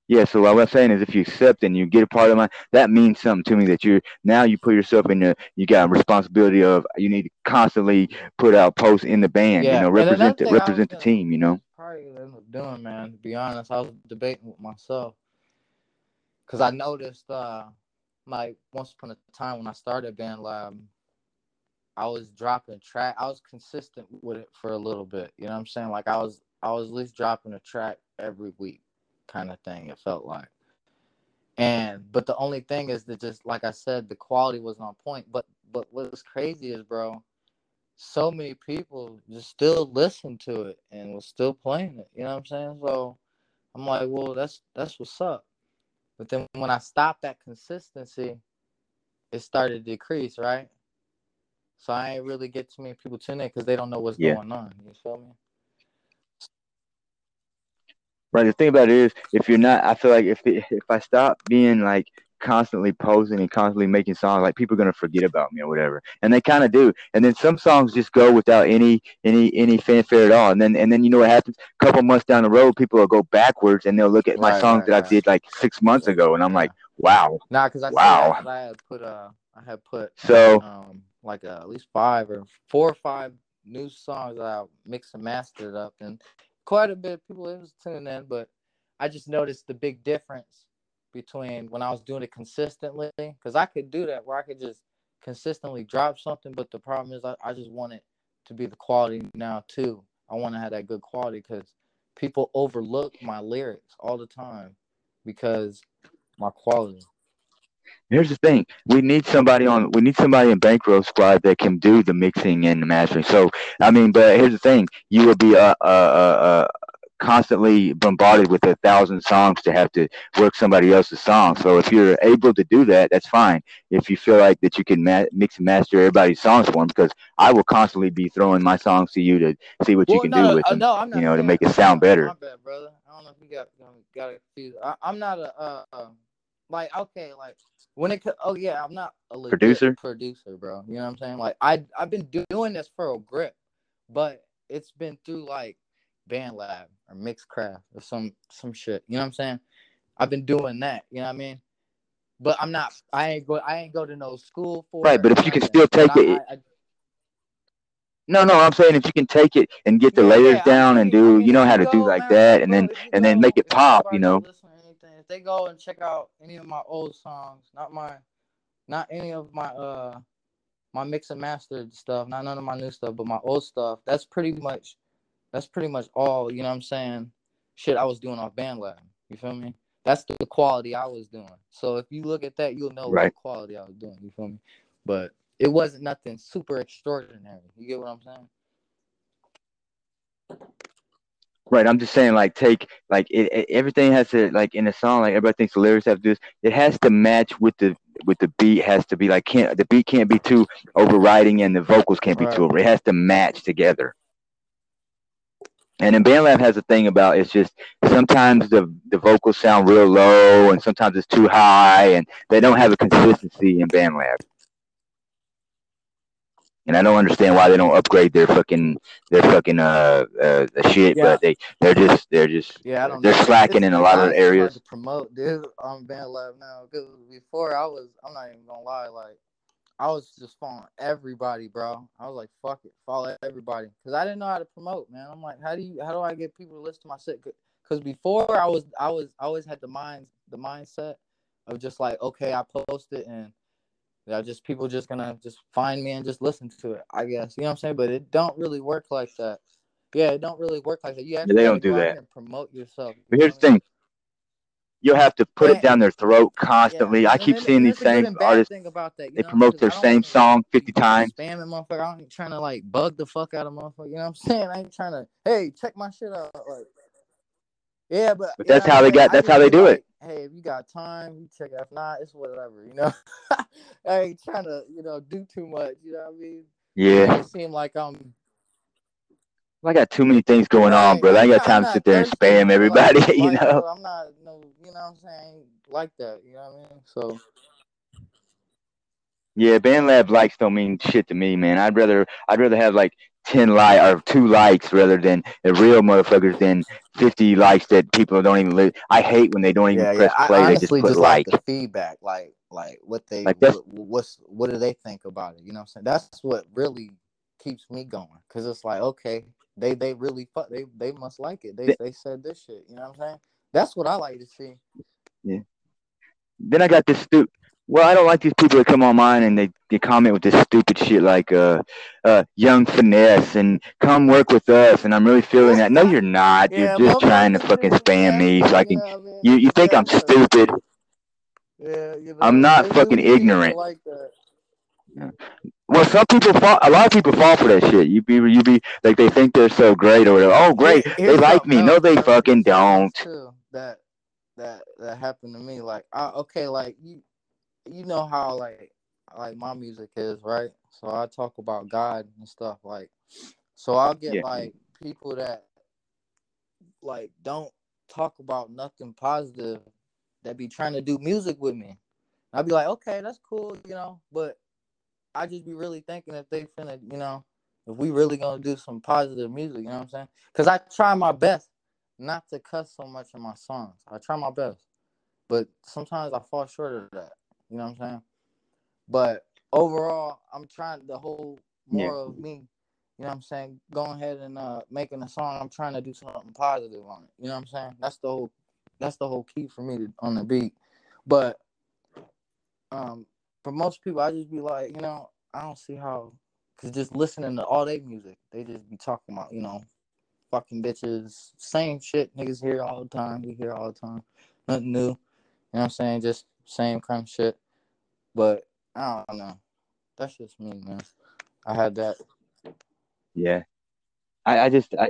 Yeah, so what I'm saying is if you accept and you get a part of mine, that means something to me that you're now you put yourself in the you got a responsibility of you need to constantly put out posts in the band, yeah. you know, represent the, represent the team, you know. Probably end up doing, man. To be honest, I was debating with myself because I noticed, uh, like once upon a time when I started BandLab, I was dropping track. I was consistent with it for a little bit. You know what I'm saying? Like I was, I was at least dropping a track every week kind of thing. It felt like. And but the only thing is that just like I said, the quality was on point. But but what's crazy is, bro, so many people just still listen to it and was still playing it. You know what I'm saying? So I'm like, well, that's that's what's up. But then when I stopped that consistency, it started to decrease, right? So I ain't really get too many people tuning in because they don't know what's yeah. going on. You feel me? Right. The thing about it is, if you're not, I feel like if it, if I stop being like constantly posing and constantly making songs, like people are gonna forget about me or whatever, and they kind of do. And then some songs just go without any any any fanfare at all. And then and then you know what happens? A couple months down the road, people will go backwards and they'll look at my right, songs right, that right. I did like six months ago, and I'm like, wow. Nah, because I wow. I had put uh I had put so um like uh, at least five or four or five new songs that I mixed and mastered up and quite a bit of people it was tuning in, but I just noticed the big difference between when I was doing it consistently, because I could do that where I could just consistently drop something, but the problem is I, I just want it to be the quality now too. I want to have that good quality because people overlook my lyrics all the time because my quality. Here's the thing: we need somebody on. We need somebody in Bankroll Squad that can do the mixing and the mastering. So, I mean, but here's the thing: you would be a, a, a, a constantly bombarded with a thousand songs to have to work somebody else's song. So if you're able to do that, that's fine. If you feel like that you can ma- mix and master everybody's songs for them, because I will constantly be throwing my songs to you to see what well, you can no, do with uh, them, no, I'm not you know, to make it sound better. My bad, brother. I don't know if you got got confused. I, am not a uh, uh, like okay, like when it oh yeah, I'm not a producer producer, bro. You know what I'm saying? Like I I've been doing this for a grip, but it's been through like BandLab or Mixcraft or some some shit. You know what I'm saying? I've been doing that. You know what I mean? But I'm not. I ain't go. I ain't go to no school for. Right, but if you can still take it. I, I, no, no, I'm saying if you can take it and get the yeah, layers yeah, down and do, you know how to do like that, and then and then make it pop, you know. They go and check out any of my old songs, not my, not any of my uh, my mix and mastered stuff, not none of my new stuff, but my old stuff. That's pretty much that's pretty much all, you know what I'm saying? Shit I was doing off BandLab. You feel me? That's the quality I was doing. So if you look at that, you'll know right. what quality I was doing. You feel me? But it wasn't nothing super extraordinary. You get what I'm saying? Right. I'm just saying, like, take like it, it, everything has to like in a song, like everybody thinks the lyrics have to do this. It has to match with the with the beat. Has to be like can't the beat can't be too overriding and the vocals can't be right. too over. It has to match together. And then BandLab has a thing about it's just sometimes the the vocals sound real low and sometimes it's too high and they don't have a consistency in BandLab. And I don't understand why they don't upgrade their fucking their fucking uh, uh shit, yeah. but they they're just they're just yeah, I don't they're know. slacking it's, in a lot of areas. To promote dude on BandLab now because before I was I'm not even gonna lie like I was just following everybody, bro. I was like, fuck it, follow everybody, because I didn't know how to promote, man. I'm like, how do you, how do I get people to listen to my shit? Because before I was, I was, I always had the mind, the mindset of just like, okay, I post it and yeah, just people just gonna just find me and just listen to it. I guess you know what I'm saying, but it don't really work like that. Yeah, it don't really work like that. You have yeah, they don't do that. promote yourself. But here's the thing: you'll have to put it down their throat constantly. Yeah. I keep seeing these same artists. About that, they know? promote their same song fifty times. Spamming motherfucker. I ain't trying to like bug the fuck out of motherfucker. You know what I'm saying? I ain't trying to. Hey, check my shit out. Like, yeah, but, but that's how they got. That's how they do like, it. Hey, if you got time, you check it. If not, it's whatever. You know, I ain't trying to you know do too much. You know what I mean? Yeah. It seem like I'm I got too many things going on, bro. I ain't got time to sit there and spam everybody, like, you know. I'm not no, you know what I'm saying, like that, you know what I mean? So Yeah, BandLab likes don't mean shit to me, man. I'd rather I'd rather have like ten like or two likes rather than the real motherfuckers than fifty likes that people don't even live. I hate when they don't even yeah, press yeah. play. they just put just like. like the feedback, like like what they like what, what's what do they think about it? You know what I'm saying? That's what really keeps me going because it's like okay they they really fuck they they must like it. They they said this shit. You know what I'm saying? That's what I like to see. Yeah. Then I got this stupid. Well, I don't like these people that come online and they, they comment with this stupid shit like uh uh young finesse and come work with us and I'm really feeling that. No, you're not. Yeah, you're just trying to fucking spam me so I can. Yeah, you you think I'm stupid? Yeah, you know, I'm not fucking ignorant. Like yeah. Well, some people fall. A lot of people fall for that shit. You be, you be like they think they're so great or whatever. Oh, great, they like me. No, they fucking don't. Too, that that that happened to me. Like, I, okay, like you, you know how like like my music is, right? So I talk about God and stuff. Like, so I'll get yeah. like people that like don't talk about nothing positive that be trying to do music with me. I'll be like, okay, that's cool, you know, but I just be really thinking if they finna, you know, if we really gonna do some positive music, you know what I'm saying? Because I try my best not to cuss so much in my songs. I try my best, but sometimes I fall short of that. You know what I'm saying? But overall, I'm trying the whole more yeah. of me. You know what I'm saying? Going ahead and uh, making a song. I'm trying to do something positive on it. You know what I'm saying? That's the whole. That's the whole key for me to, on the beat. But um, for most people, I just be like, you know, I don't see how, cause just listening to all their music, they just be talking about, you know, fucking bitches, same shit niggas hear all the time. We hear all the time, nothing new. You know what I'm saying? Just same kind of shit. But I don't know. That's just me, man. I had that. Yeah, I, I just I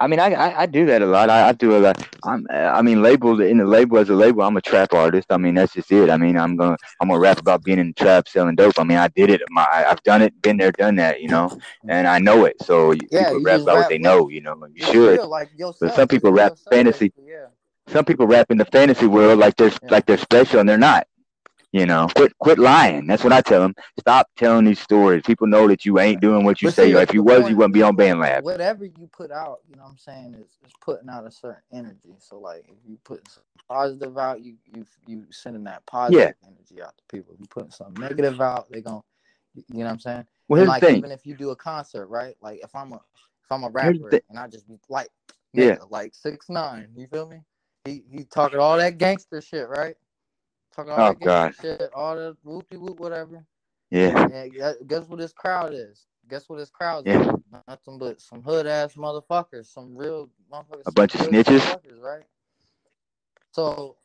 I mean, I, I, I do that a lot. I, I do a lot. I'm, I mean, labeled in the label as a label. I'm a trap artist. I mean, that's just it. I mean, I'm gonna I'm gonna rap about being in the trap, selling dope. I mean, I did it. My I've done it, been there, done that. You know, and I know it. So Yeah, people you rap about what they know. You know, you You should. like yourself, But some people rap yourself, fantasy. Yeah. Some people rap in the fantasy world like they're Yeah. like they're special and they're not. You know, quit quit lying. That's what I tell them. Stop telling these stories. People know that you ain't doing what you But say. see, Or if you was, you wouldn't be on BandLab. Whatever you put out, you know what I'm saying, is, is putting out a certain energy. So like if you put some positive out, you you you sending that positive energy out to people. If you putting something negative out, they gon' you know what I'm saying? Well, here's like the thing. even if you do a concert, right? Like if I'm a if I'm a the rapper and I just be like Yeah. nigga, like six nine, you feel me? He he talking all that gangster shit, right? Talking all Oh, God. shit, all the whoopie whoop, whatever. Yeah. And guess what this crowd is? Guess what this crowd Yeah. is? Nothing but some hood ass motherfuckers, some real motherfuckers, A bunch of snitches? right? So,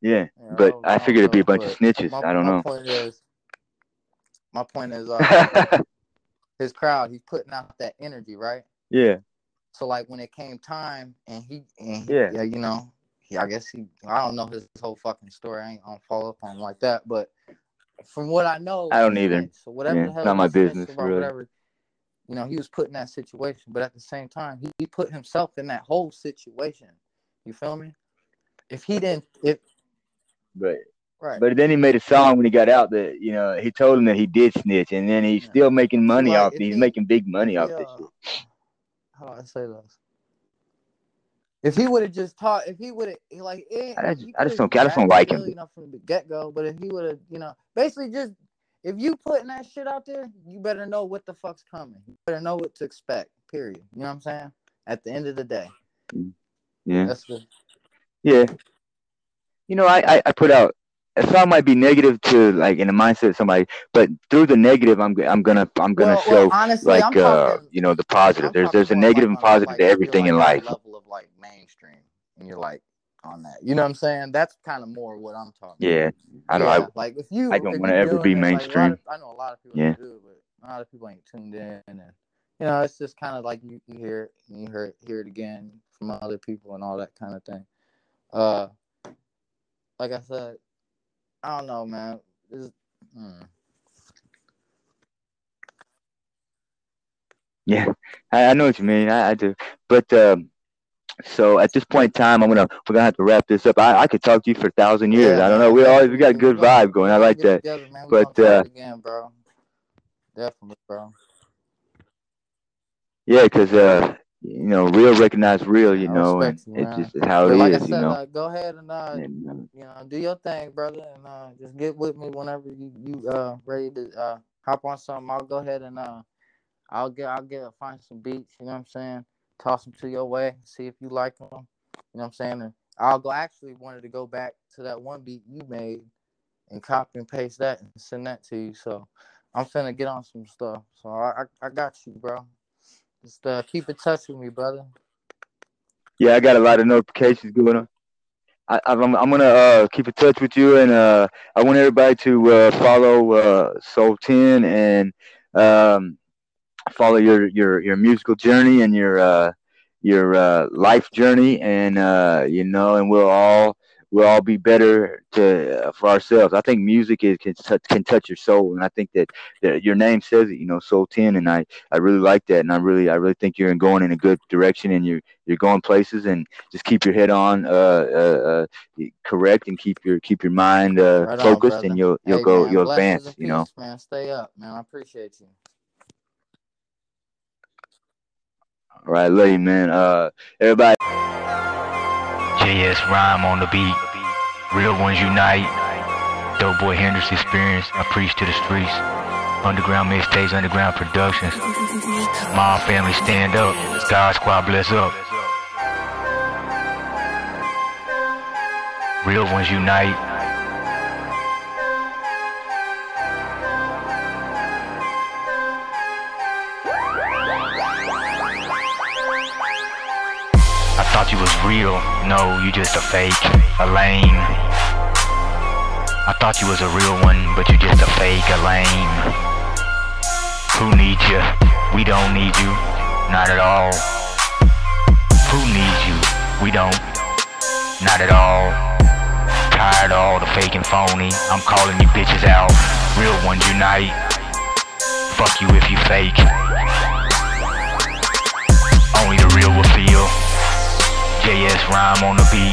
Yeah. yeah, But don't- I figured it'd be a bunch of snitches. My, I don't my know. point is, my point is, uh, his crowd. He's putting out that energy, right? yeah. So like when it came time, and he, and he, Yeah. yeah, you know, he, I guess he, I don't know his whole fucking story. I ain't gonna follow up on him like that, but from what I know, I don't either. So whatever Yeah, the hell not my business, really. whatever, you know, he was put in that situation. But at the same time, he, he put himself in that whole situation. You feel me? If he didn't, if But right, but then he made a song when he got out that you know he told him that he did snitch, and then he's Yeah. still making money like, off. He's he- making big money off this shit. How do I say this? If he would have just taught, if he would have like, it, I just- I just don't- I just don't like him. You know, from the get go. But if he would have, you know, basically just if you putting that shit out there, you better know what the fuck's coming. You better know what to expect. Period. You know what I'm saying? At the end of the day, Yeah. that's the Yeah. You know, I, I, I put out song might be negative to like in the mindset of somebody, but through the negative, I'm I'm gonna I'm gonna well, show well, honestly, like I'm uh talking, you know the positive. I'm There's there's a negative and positive like to everything like, in life. level of like mainstream, and you're like on that. You know what I'm saying? That's kind of more what I'm talking. Yeah. I don't. yeah, I, like if you, I don't wanna ever be it, like, mainstream. of- I know a lot of people Yeah. do, but a lot of people ain't tuned in, and you know, it's just kind of like you, you hear it, and you hear it, hear it again from other people and all that kind of thing. Uh, like I said, I don't know, man. It's, hmm. yeah. I, I know what you mean. I, I do. But um, so at this point in time, I'm gonna we're gonna have to wrap this up. I, I could talk to you for a thousand years. Yeah, I don't know. We always we got a good vibe going. I like that. Together, man. But, uh, again, bro. Definitely, bro. Yeah, because uh, you know, real recognize real. You I know, and you, it's just how But it like I is. said, You know. uh, go ahead and uh, And, uh, you know, do your thing, brother, and uh, just get with me whenever you you uh ready to uh hop on something. I'll go ahead and uh, I'll get I'll get find some beats. You know what I'm saying? Toss them to your way. See if you like them. You know what I'm saying? And I'll go. Actually, wanted to go back to that one beat you made and copy and paste that and send that to you. So I'm finna get on some stuff. So I I, I got you, bro. Just uh, keep in touch with me, brother. Yeah, I got a lot of notifications going on. I, I'm, I'm gonna uh, keep in touch with you, and uh, I want everybody to uh, follow uh, Soul Ten and um, follow your, your your musical journey and your uh, your uh, life journey, and you know, and we'll all we'll all be better to uh, for ourselves. I think music is can touch, can touch your soul, and I think that, that your name says it. You know, Soul Ten, and I I really like that, and I really I really think you're going in a good direction, and you're you're going places, and just keep your head on uh, uh, uh correct, and keep your keep your mind uh, Right focused, brother. and you'll you'll Hey, go man, you'll advance. and You know. man. Stay up, man. I appreciate you. All right, love you, man. Uh, everybody. JS Rhyme on the beat. Real ones unite. Dope Boy Hendrix experience. I preach to the streets. Underground mixtapes, underground productions. Mom family stand up. God squad bless up. Real ones unite. Thought you was real. No, you just a fake, a lame. I thought you was a real one, but you just a fake, a lame. Who needs you? We don't need you. Not at all. Who needs you? We don't. Not at all. Tired of all the fake and phony. I'm calling you bitches out. Real ones unite. Fuck you if you fake. JS rhyme on the beat.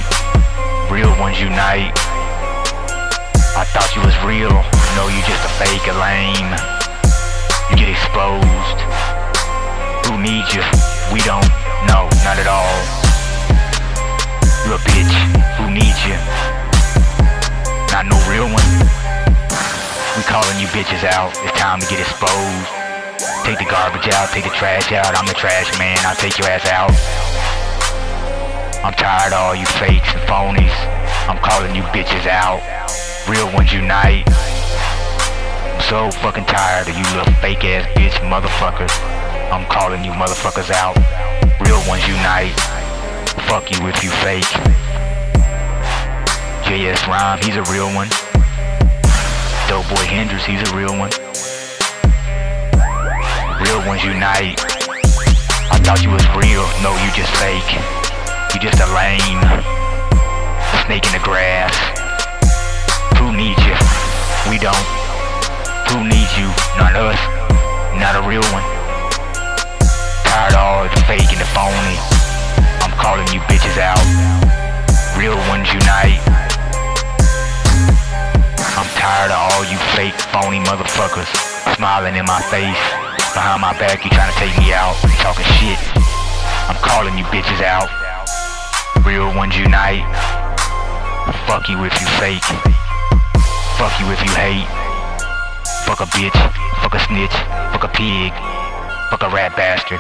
Real ones unite. I thought you was real. No, you just a fake, a lame. You get exposed. Who needs you? We don't. No, not at all. You a bitch. Who needs you? Not no real one. We calling you bitches out. It's time to get exposed. Take the garbage out, take the trash out. I'm the trash man. I'll take your ass out. I'm tired of all you fakes and phonies. I'm calling you bitches out. Real ones unite. I'm so fucking tired of you little fake ass bitch motherfuckers. I'm calling you motherfuckers out. Real ones unite. Fuck you if you fake. JS Rhyme, he's a real one. Dope Boy Hendrix, he's a real one. Real ones unite. I thought you was real, no, you just fake. You just a lame. Snake in the grass. Who needs you? We don't. Who needs you? Not us. Not a real one tired of all the fake and the phony. I'm calling you bitches out. Real ones unite. I'm tired of all you fake, phony motherfuckers smiling in my face. Behind my back, you trying to take me out. Talking shit. I'm calling you bitches out. Real ones unite. Fuck you if you fake. Fuck you if you hate. Fuck a bitch. Fuck a snitch. Fuck a pig. Fuck a rat bastard.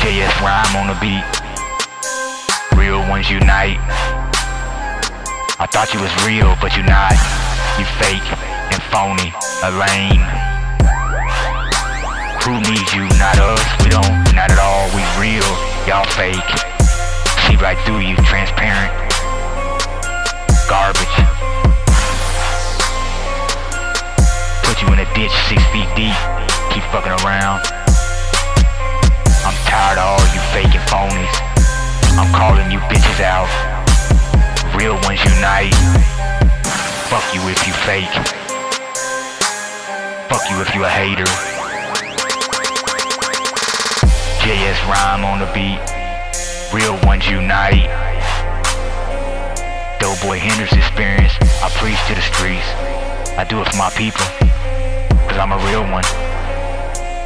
JS rhyme on the beat. Real ones unite. I thought you was real, but you not. You fake and phony, a lame. Who needs you? Not us. We don't. Not at all. We real. Y'all fake. Right through you. Transparent. Garbage. Put you in a ditch six feet deep. Keep fucking around. I'm tired of all you faking phonies. I'm calling you bitches out. Real ones unite. Fuck you if you fake. Fuck you if you a hater. JS rhyme on the beat. Real ones unite. Doughboy Hendrix experience. I preach to the streets. I do it for my people. Cause I'm a real one.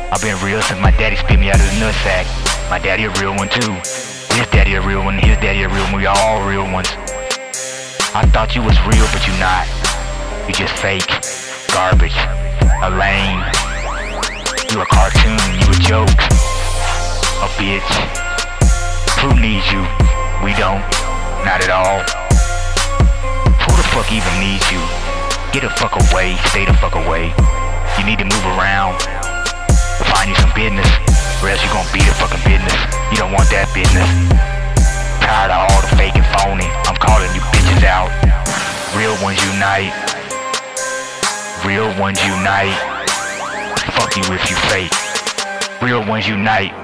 I've been real since my daddy spit me out of the nutsack. My daddy a real one too. His daddy a real one, his daddy a real one, we are all real ones. I thought you was real, but you not. You just fake. Garbage. A lame. You a cartoon, you a joke. A bitch. Who needs you? We don't. Not at all. Who the fuck even needs you? Get the fuck away, stay the fuck away. You need to move around. Find you some business, or else you gon' be the fucking business. You don't want that business. Tired of all the fake and phony. I'm calling you bitches out. Real ones unite. Real ones unite. Fuck you if you fake. Real ones unite.